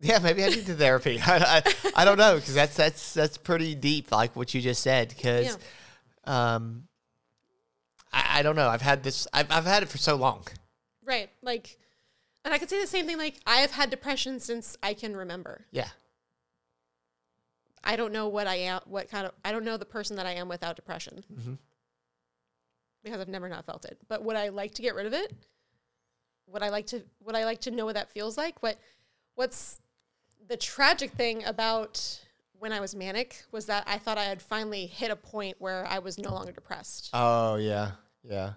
Yeah, maybe I need the therapy. I, I, I don't know because that's that's that's pretty deep, like what you just said. Because, um, I, I don't know. I've had this. I've I've had it for so long. Right. Like, and I could say the same thing. Like, I have had depression since I can remember. Yeah. I don't know what I am, what kind of, I don't know the person that I am without depression Mhm. because I've never not felt it. But would I like to get rid of it? Would I like to, would I like to know what that feels like? What, what's the tragic thing about when I was manic was that I thought I had finally hit a point where I was no longer depressed. Oh yeah, yeah,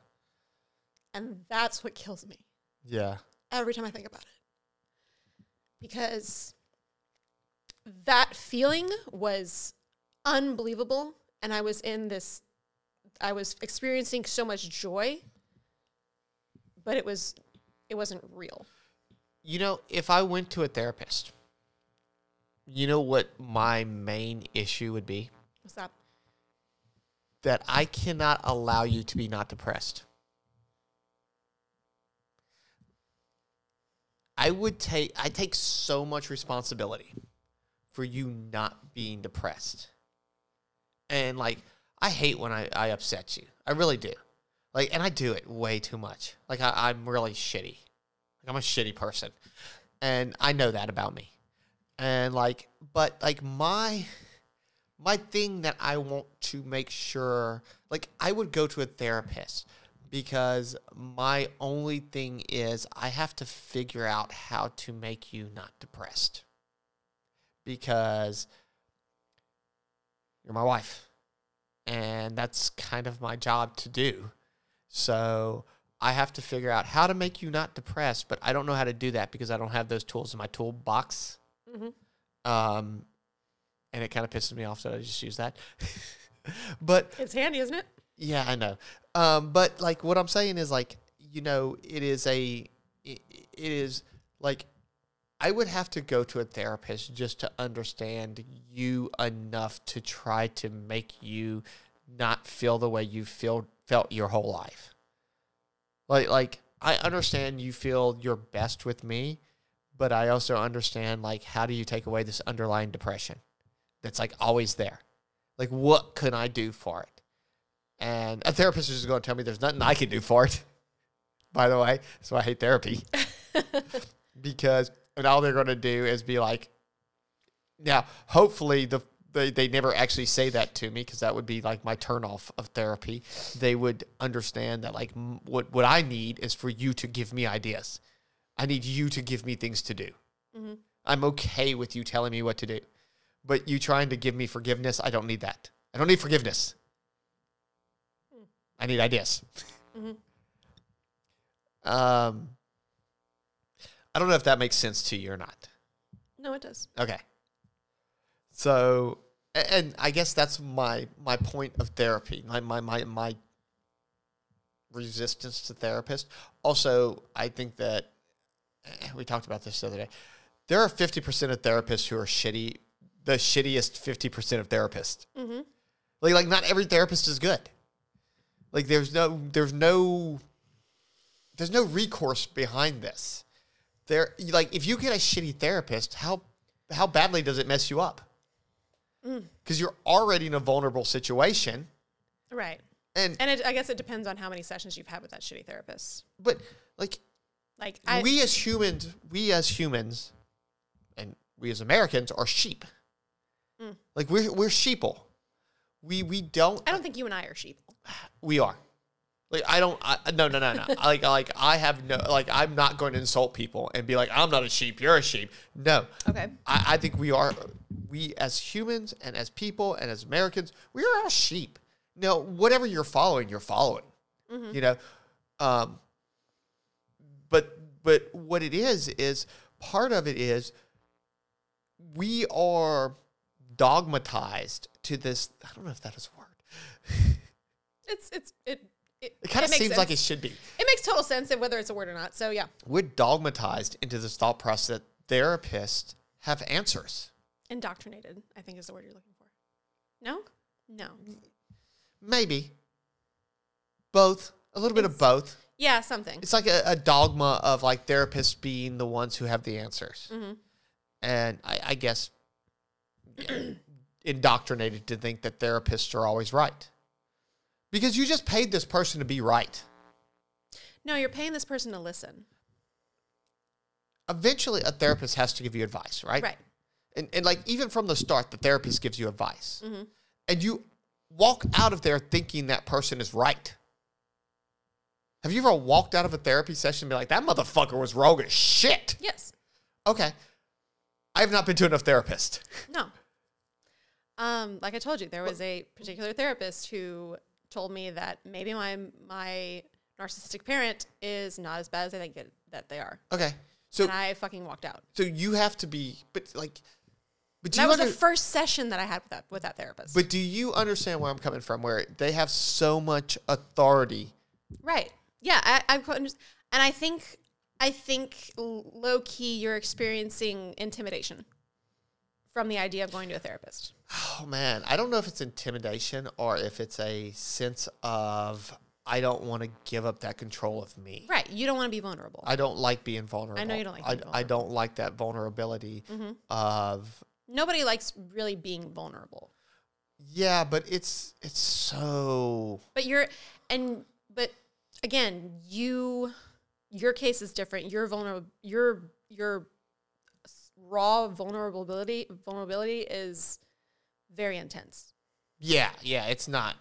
And that's what kills me. yeah. every time I think about it. Because that feeling was unbelievable. And I was in this, I was experiencing so much joy, but it was, it wasn't real. You know, if I went to a therapist, you know what my main issue would be? What's that? That I cannot allow you to be not depressed. I would take I take so much responsibility for you not being depressed. And like I hate when I, I upset you. I really do. Like and I do it way too much. Like I, I'm really shitty. Like I'm a shitty person. And I know that about me. And like but like my my thing that I want to make sure like I would go to a therapist because my only thing is I have to figure out how to make you not depressed. Because you're my wife. And that's kind of my job to do. So I have to figure out how to make you not depressed, but I don't know how to do that because I don't have those tools in my toolbox. Mm-hmm. Um, and it kind of pisses me off that I just use that. but It's handy, isn't it? yeah, I know. Um, but like what I'm saying is like you know it is a it, it is like I would have to go to a therapist just to understand you enough to try to make you not feel the way you feel felt your whole life. Like like I understand you feel your best with me, but I also understand like how do you take away this underlying depression that's like always there? Like what can I do for it? And a therapist is just going to tell me there's nothing I can do for it. By the way, that's why I hate therapy. because and all they're going to do is be like now hopefully the they, they never actually say that to me because that would be like my turnoff of therapy. They would understand that like m- what what i need is for you to give me ideas. I need you to give me things to do. Mm-hmm. I'm okay with you telling me what to do but you trying to give me forgiveness i don't need that. I don't need forgiveness. Hmm. I need ideas. Mm-hmm. Um i don't know if that makes sense to you or not No, it does. Okay. So, and I guess that's my my point of therapy. My my my my resistance to therapist. Also, I think that we talked about this the other day. There are fifty percent of therapists who are shitty. The shittiest fifty percent of therapists. Mm-hmm. Like like not every therapist is good. Like there's no there's no there's no recourse behind this. There like if you get a shitty therapist, how how badly does it mess you up? Because you're already in a vulnerable situation, Right. and And it, I guess it depends on how many sessions you've had with that shitty therapist. but like Like I, we as humans, we as humans, and we as Americans are sheep. Mm. Like we're we're sheeple. We we don't I don't think you and I are sheep. We are. Like I don't. I, no, no, no, no. like, like I have no. Like I'm not going to insult people and be like, I'm not a sheep. You're a sheep. No. Okay. I, I think we are. We as humans and as people and as Americans, we are all sheep. No, whatever you're following, you're following. You know. Um. But but what it is is part of it is we are dogmatized to this. I don't know if that is a word. It's it's it. It, It kind of seems like it should be. It makes total sense of whether it's a word or not. So yeah, We're dogmatized into this thought process that therapists have answers. indoctrinated. I think is the word you're looking for. No, no. Maybe both, a little bit of both. Yeah, something. It's like a, a dogma of like therapists being the ones who have the answers, Mm-hmm. and I, I guess indoctrinated to think that therapists are always right because you just paid this person to be right. No, you're paying this person to listen. Eventually, a therapist has to give you advice, right? Right. And, and like even from the start, the therapist gives you advice. Mm-hmm. And you walk out of there thinking that person is right. Have you ever walked out of a therapy session and be like, that motherfucker was wrong as shit? Yes. Okay. I have not been to enough therapists. No. Um, like I told you, there was a particular therapist who told me that maybe my my narcissistic parent is not as bad as I think it, that they are, Okay. So and I fucking walked out. so you have to be but like but That was under, the first session that I had with that with that therapist. but do you understand where I'm coming from where they have so much authority Right. Yeah, I, I quite. And I think I think low key you're experiencing intimidation from the idea of going to a therapist. Oh man, I don't know if it's intimidation or if it's a sense of I don't want to give up that control of me. Right. You don't want to be vulnerable. I don't like being vulnerable. I know you don't like I, I don't like that vulnerability mm-hmm. of Nobody likes really being vulnerable. yeah, but it's it's so But you're and but again, you your case is different. Your vulnerable your your raw vulnerability vulnerability is very intense. yeah, yeah, it's not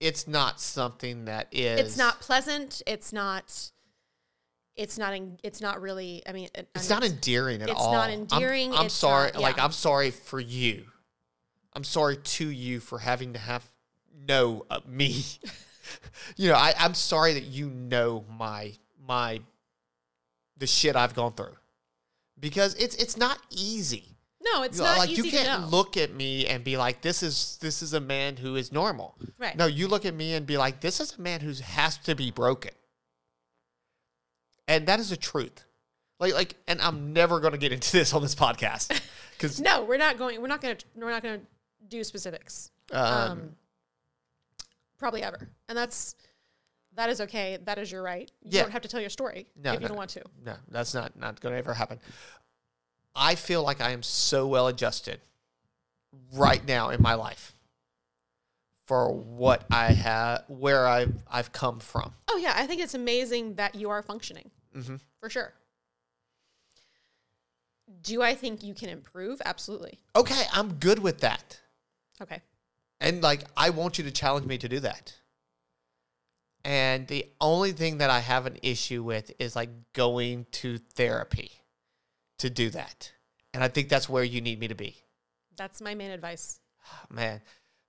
it's not something that is it's not pleasant. It's not. It's not. En- it's not really. I mean, it- it's I not endearing at it's all. It's not I'm- endearing, I'm, sorry. not- Like. I'm sorry for you. I'm sorry to you for having to have know uh, me. you know, I, I'm sorry that you know my my the shit I've gone through because it's it's not easy. No, it's You know, not like easy you can't look at me and be like, "This is this is a man who is normal." Right. No, you look at me and be like, "This is a man who has to be broken," and that is the truth. Like, like, and I'm never going to get into this on this podcast because No, we're not going. We're not going to. We're not going to do specifics. um, Um, probably ever, and that's that is okay. That is your right. You Yeah. don't have to tell your story No, if you no. don't want to. no, that's not not going to ever happen. I feel like I am so well adjusted right now in my life for what I have, where I've I've come from. Oh yeah, I think it's amazing that you are functioning hmm for sure. Do I think you can improve? Absolutely. Okay, I'm good with that. Okay. And like, I want you to challenge me to do that. And the only thing that I have an issue with is like going to therapy to do that. And I think that's where you need me to be. That's my main advice. Man,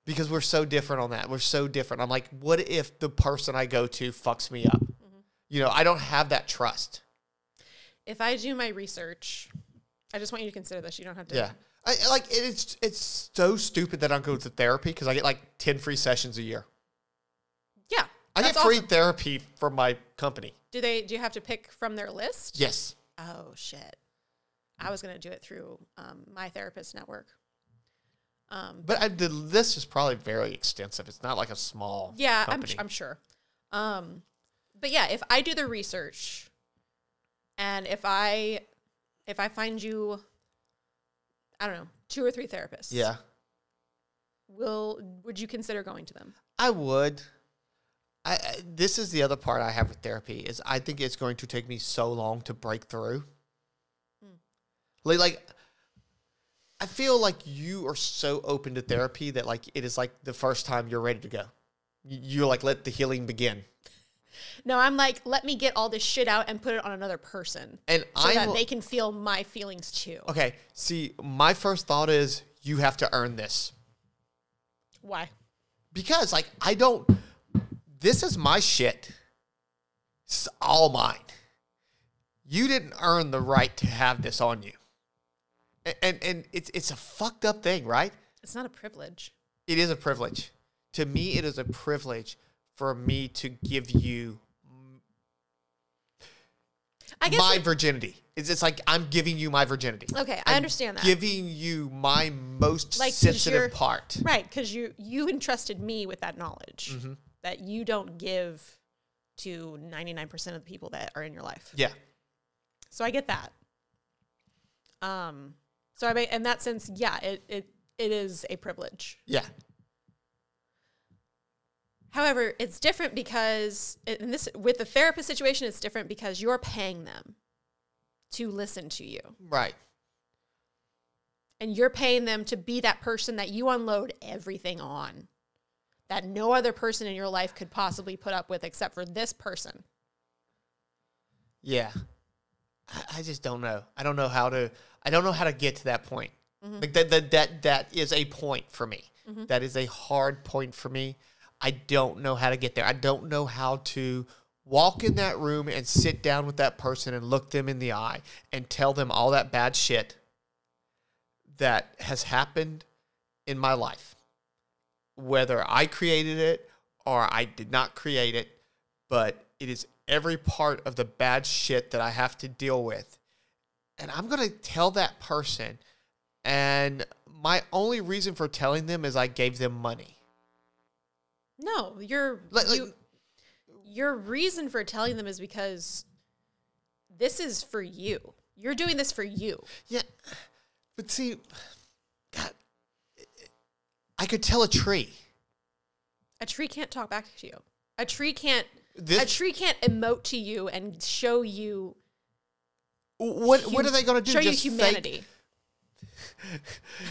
because we're so different on that. We're so different. I'm like, what if the person I go to fucks me up? Mm-hmm. You know, I don't have that trust. If I do my research, I just want you to consider this. You don't have to. Yeah. I, like it's it's so stupid that I don't go to therapy because I get like 10 free sessions a year. I that's get free awesome. therapy from my company. Do they? Do you have to pick from their list? Yes. Oh shit! I was gonna do it through um, my therapist network. Um, But I, the list is probably very extensive. It's not like a small yeah, I'm. I'm sure. Um, but yeah, if I do the research, and if I if I find you, I don't know, two or three therapists. yeah, Will would you consider going to them? I would. I, I this is the other part I have with therapy is I think it's going to take me so long to break through. Hmm. Like, like I feel like you are so open to therapy that like it is like the first time you're ready to go. You- You're like let the healing begin. No, I'm like, let me get all this shit out and put it on another person, And so I that they can feel my feelings too. okay. See, my first thought is you have to earn this. Why? because like I don't. This is my shit. It's all mine. You didn't earn the right to have this on you, and and, and it's it's a fucked up thing, right? It's not a privilege. It is a privilege. To me, it is a privilege for me to give you I guess. my like- virginity. It's, it's like I'm giving you my virginity. okay, I I'm understand that. Giving you my most Like, sensitive part. Right, because you you entrusted me with that knowledge Mm-hmm. That you don't give to ninety nine percent of the people that are in your life. Yeah. So I get that. Um, so I mean, in that sense, yeah, it it it is a privilege. Yeah. However, it's different because in this with the therapist situation, it's different because you're paying them to listen to you, Right. and you're paying them to be that person that you unload everything on, that no other person in your life could possibly put up with except for this person. Yeah. I, I just don't know. I don't know how to I don't know how to get to that point. Mm-hmm. Like that that that that is a point for me. Mm-hmm. That is a hard point for me. I don't know how to get there. I don't know how to walk in that room and sit down with that person and look them in the eye and tell them all that bad shit that has happened in my life. Whether I created it or I did not create it, but it is every part of the bad shit that I have to deal with. And I'm going to tell that person. And my only reason for telling them is I gave them money. No, your Like- like- you, your reason for telling them is because this is for you. You're doing this for you. Yeah. But see, I could tell a tree. A tree can't talk back to you. A tree can't. This- a tree can't emote to you and show you. What, what are they going to do? Show you Just fake- humanity.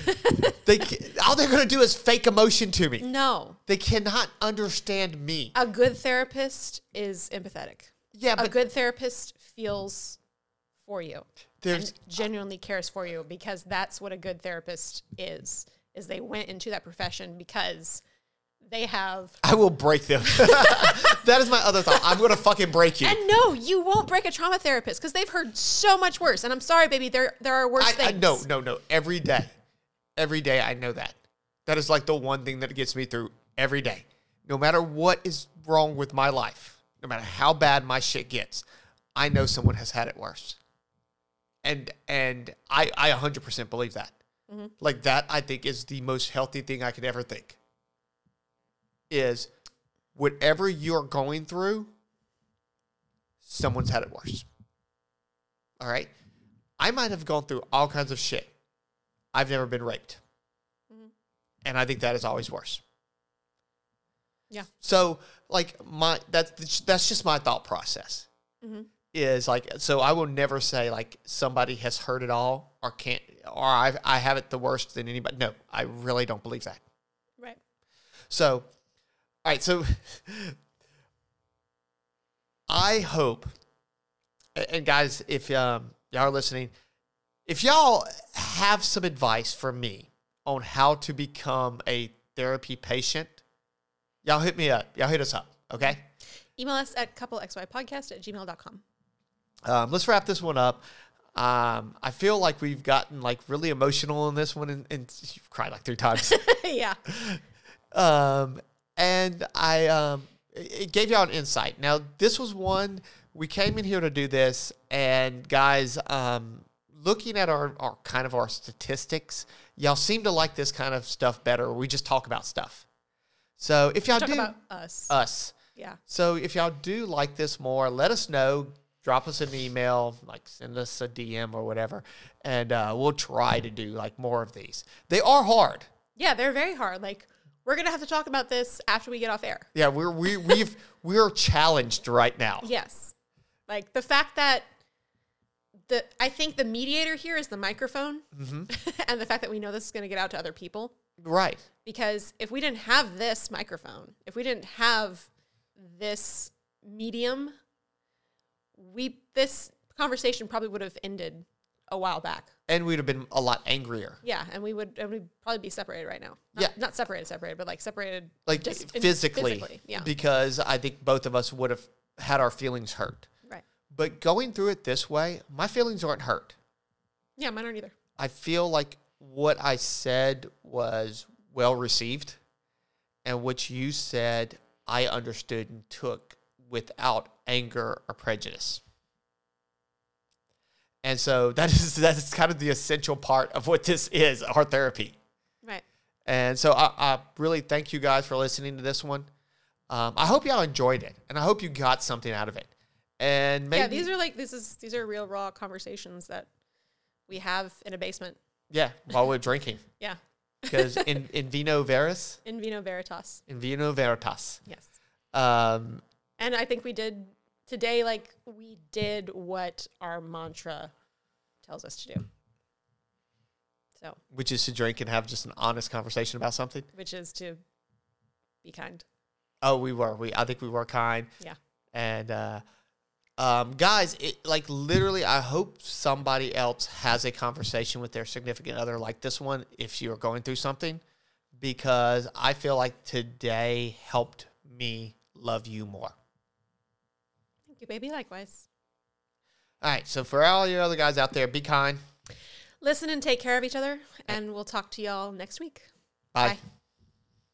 they, all they're going to do is fake emotion to me. No, They cannot understand me. a good therapist is empathetic. Yeah, A good therapist feels for you there's and genuinely cares for you because that's what a good therapist is. Is they went into that profession because they have. I will break them. that is my other thought. I'm gonna fucking break you. And no, you won't break a trauma therapist because they've heard so much worse. And I'm sorry, baby, there there are worse I, things. I no, no, no. Every day, every day, I know that. That is like the one thing that gets me through every day. No matter what is wrong with my life, no matter how bad my shit gets, I know someone has had it worse. And and I I 100% believe that. Like that, I think is the most healthy thing I could ever think. Is whatever you're going through, someone's had it worse. All right. I might have gone through all kinds of shit. I've never been raped. Mm-hmm. And I think that is always worse. Yeah. So, like my that's that's just my thought process. Is like so I will never say like somebody has heard it all or can't or I I have it the worst than anybody. No, I really don't believe that. Right. So, all right. So, I hope, and guys, if um, y'all are listening, if y'all have some advice for me on how to become a therapy patient, y'all hit me up. Y'all hit us up. Okay. Email us at coupleXYpodcast at gmail.com. Um, let's wrap this one up. Um, I feel like we've gotten like really emotional in this one, and, and you've cried like three times. yeah. um, and I um, it gave y'all an insight. Now, this was one we came in here to do this, and guys, um, looking at our, our kind of our statistics, y'all seem to like this kind of stuff better. We just talk about stuff. So if y'all Talk do us. us, yeah. so if y'all do like this more, let us know. Drop us an email, like send us a DM or whatever, and uh, we'll try to do like more of these. They are hard. Yeah, they're very hard. Like, we're going to have to talk about this after we get off air. Yeah, we're we we've we're challenged right now. Yes. Like the fact that the I think the mediator here is the microphone and the fact that we know this is going to get out to other people Right. because if we didn't have this microphone, if we didn't have this medium, we this conversation probably would have ended a while back. And we'd have been a lot angrier. Yeah, and we would and we'd probably be separated right now. Not, Yeah. not separated, separated, but like separated, Like just physically. physically, yeah, Because I think both of us would have had our feelings hurt. right. But going through it this way, my feelings aren't hurt. Yeah, mine aren't either. I feel like what I said was well received, and what you said, I understood and took without anger or prejudice. And so that is that is kind of the essential part of what this is, our therapy. Right. And so I, I really thank you guys for listening to this one. Um, I hope y'all enjoyed it, and I hope you got something out of it. And maybe yeah, these are like this is these are real raw conversations that we have in a basement. yeah while we're drinking Yeah. because in in vino veris, In vino veritas. in vino veritas. Yes. Um, And I think we did today like we did what our mantra tells us to do. So, which is to drink and have just an honest conversation about something. which is to be kind. Oh, we were. We I think we were kind. Yeah. And uh, um, guys, it, like literally, I hope somebody else has a conversation with their significant other like this one. If you're going through something, because I feel like today helped me love you more. You, baby. Likewise. All right. So for all your other guys out there, be kind. Listen and take care of each other, and we'll talk to y'all next week. Bye. Bye.